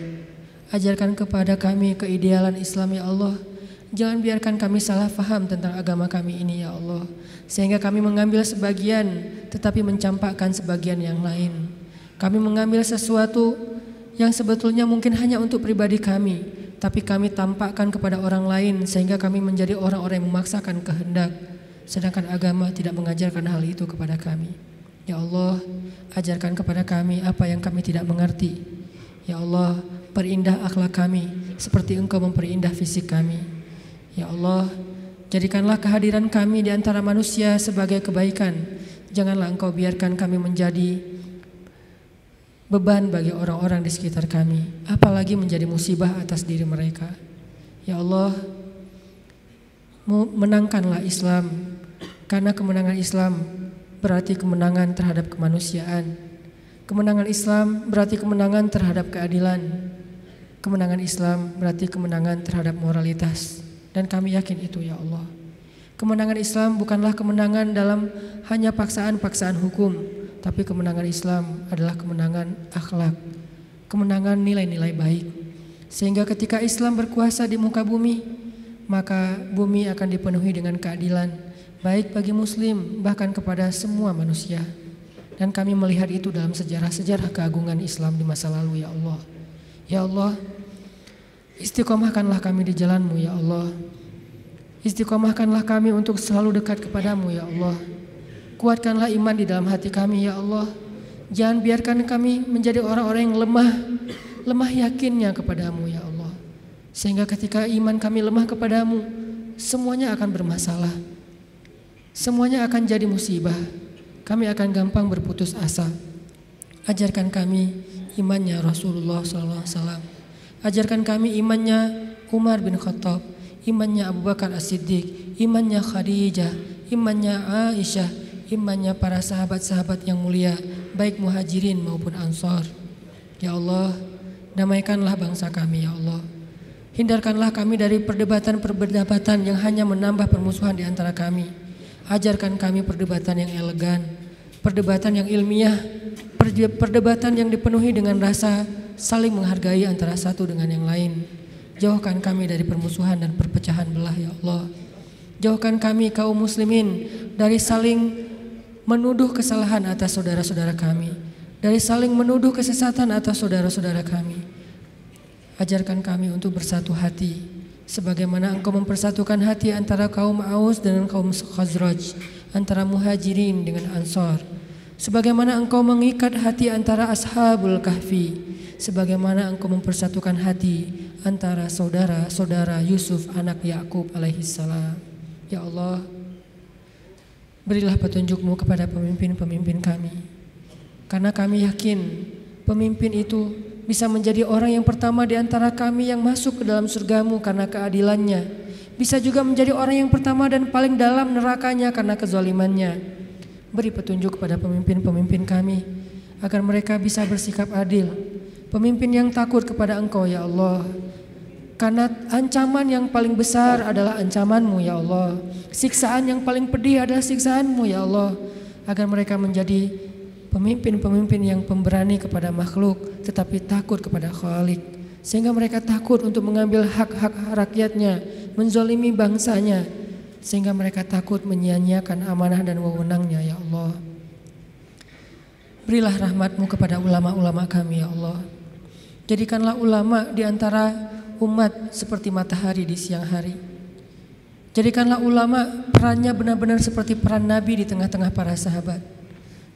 Ajarkan kepada kami keidealan Islam ya Allah. Jangan biarkan kami salah faham tentang agama kami ini ya Allah. Sehingga kami mengambil sebagian tetapi mencampakkan sebagian yang lain. Kami mengambil sesuatu yang sebetulnya mungkin hanya untuk pribadi kami. Tapi kami tampakkan kepada orang lain sehingga kami menjadi orang-orang yang memaksakan kehendak. Sedangkan agama tidak mengajarkan hal itu kepada kami. Ya Allah, ajarkan kepada kami apa yang kami tidak mengerti. Ya Allah, perindah akhlak kami seperti Engkau memperindah fisik kami. Ya Allah, jadikanlah kehadiran kami di antara manusia sebagai kebaikan. Janganlah Engkau biarkan kami menjadi beban bagi orang-orang di sekitar kami, apalagi menjadi musibah atas diri mereka. Ya Allah, menangkanlah Islam karena kemenangan Islam berarti kemenangan terhadap kemanusiaan. Kemenangan Islam berarti kemenangan terhadap keadilan. Kemenangan Islam berarti kemenangan terhadap moralitas. Dan kami yakin itu ya Allah. Kemenangan Islam bukanlah kemenangan dalam hanya paksaan-paksaan hukum, tapi kemenangan Islam adalah kemenangan akhlak, kemenangan nilai-nilai baik. Sehingga ketika Islam berkuasa di muka bumi, maka bumi akan dipenuhi dengan keadilan, baik bagi muslim bahkan kepada semua manusia. Dan kami melihat itu dalam sejarah-sejarah keagungan Islam di masa lalu ya Allah. Ya Allah, istiqomahkanlah kami di jalanmu ya Allah. Istiqomahkanlah kami untuk selalu dekat kepadamu ya Allah. Kuatkanlah iman di dalam hati kami ya Allah. Jangan biarkan kami menjadi orang-orang yang lemah, lemah yakinnya kepadamu ya Allah. Sehingga ketika iman kami lemah kepadamu, semuanya akan bermasalah semuanya akan jadi musibah. Kami akan gampang berputus asa. Ajarkan kami imannya Rasulullah SAW. Ajarkan kami imannya Umar bin Khattab, imannya Abu Bakar As-Siddiq, imannya Khadijah, imannya Aisyah, imannya para sahabat-sahabat yang mulia, baik muhajirin maupun ansor. Ya Allah, damaikanlah bangsa kami ya Allah. Hindarkanlah kami dari perdebatan-perdebatan yang hanya menambah permusuhan di antara kami. Ajarkan kami perdebatan yang elegan, perdebatan yang ilmiah, perdebatan yang dipenuhi dengan rasa saling menghargai antara satu dengan yang lain. Jauhkan kami dari permusuhan dan perpecahan belah ya Allah. Jauhkan kami kaum muslimin dari saling menuduh kesalahan atas saudara-saudara kami, dari saling menuduh kesesatan atas saudara-saudara kami. Ajarkan kami untuk bersatu hati, sebagaimana Engkau mempersatukan hati antara kaum Aus dengan kaum Khazraj, antara Muhajirin dengan Ansar. Sebagaimana Engkau mengikat hati antara Ashabul Kahfi, sebagaimana Engkau mempersatukan hati antara saudara-saudara Yusuf anak Yakub alaihissalam. Ya Allah, Berilah petunjukmu kepada pemimpin-pemimpin kami. Karena kami yakin pemimpin itu bisa menjadi orang yang pertama di antara kami yang masuk ke dalam surgamu karena keadilannya. Bisa juga menjadi orang yang pertama dan paling dalam nerakanya karena kezalimannya. Beri petunjuk kepada pemimpin-pemimpin kami agar mereka bisa bersikap adil. Pemimpin yang takut kepada Engkau ya Allah karena ancaman yang paling besar adalah ancamanmu ya Allah. Siksaan yang paling pedih adalah siksaanmu ya Allah. Agar mereka menjadi pemimpin-pemimpin yang pemberani kepada makhluk tetapi takut kepada Khalik. Sehingga mereka takut untuk mengambil hak-hak rakyatnya, menzolimi bangsanya. Sehingga mereka takut menyia-nyiakan amanah dan wewenangnya ya Allah. Berilah rahmatmu kepada ulama-ulama kami ya Allah. Jadikanlah ulama di antara umat seperti matahari di siang hari. Jadikanlah ulama perannya benar-benar seperti peran Nabi di tengah-tengah para sahabat.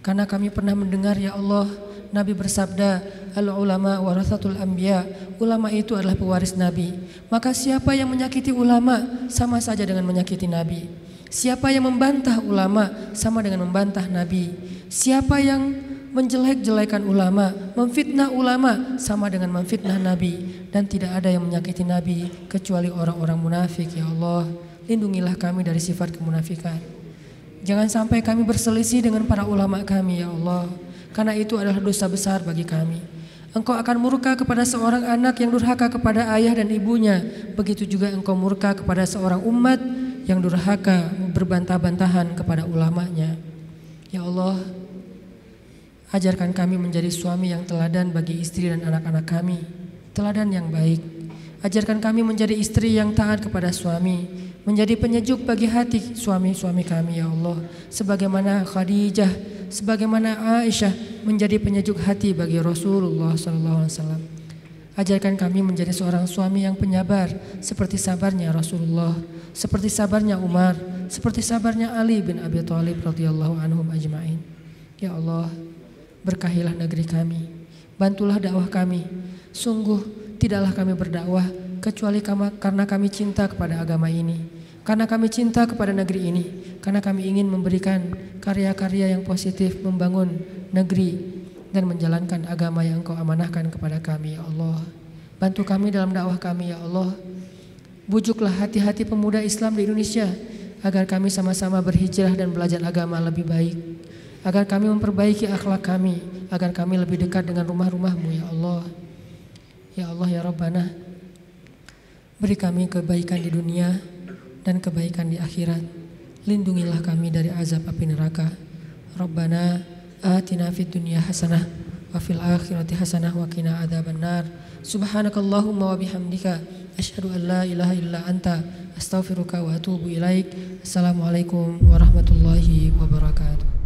Karena kami pernah mendengar ya Allah, Nabi bersabda, al ulama warasatul anbiya. Ulama itu adalah pewaris Nabi. Maka siapa yang menyakiti ulama sama saja dengan menyakiti Nabi. Siapa yang membantah ulama sama dengan membantah Nabi. Siapa yang menjelek-jelekan ulama, memfitnah ulama sama dengan memfitnah Nabi dan tidak ada yang menyakiti Nabi kecuali orang-orang munafik ya Allah. Lindungilah kami dari sifat kemunafikan. Jangan sampai kami berselisih dengan para ulama kami ya Allah, karena itu adalah dosa besar bagi kami. Engkau akan murka kepada seorang anak yang durhaka kepada ayah dan ibunya. Begitu juga engkau murka kepada seorang umat yang durhaka berbantah-bantahan kepada ulamanya. Ya Allah, Ajarkan kami menjadi suami yang teladan bagi istri dan anak-anak kami, teladan yang baik. Ajarkan kami menjadi istri yang taat kepada suami, menjadi penyejuk bagi hati suami-suami kami ya Allah. Sebagaimana Khadijah, sebagaimana Aisyah menjadi penyejuk hati bagi Rasulullah wasallam. Ajarkan kami menjadi seorang suami yang penyabar seperti sabarnya Rasulullah, seperti sabarnya Umar, seperti sabarnya Ali bin Abi Thalib radhiyallahu anhum ajmain. Ya Allah, Berkahilah negeri kami. Bantulah dakwah kami. Sungguh tidaklah kami berdakwah kecuali karena kami cinta kepada agama ini. Karena kami cinta kepada negeri ini. Karena kami ingin memberikan karya-karya yang positif membangun negeri dan menjalankan agama yang Engkau amanahkan kepada kami ya Allah. Bantu kami dalam dakwah kami ya Allah. Bujuklah hati-hati pemuda Islam di Indonesia agar kami sama-sama berhijrah dan belajar agama lebih baik agar kami memperbaiki akhlak kami, agar kami lebih dekat dengan rumah-rumahmu ya Allah. Ya Allah ya Rabbana, beri kami kebaikan di dunia dan kebaikan di akhirat. Lindungilah kami dari azab api neraka. Rabbana atina fid dunya hasanah wa fil akhirati hasanah wa qina adzabannar. Subhanakallahumma wa bihamdika asyhadu an la ilaha illa anta astaghfiruka wa atubu ilaik. Assalamualaikum warahmatullahi wabarakatuh.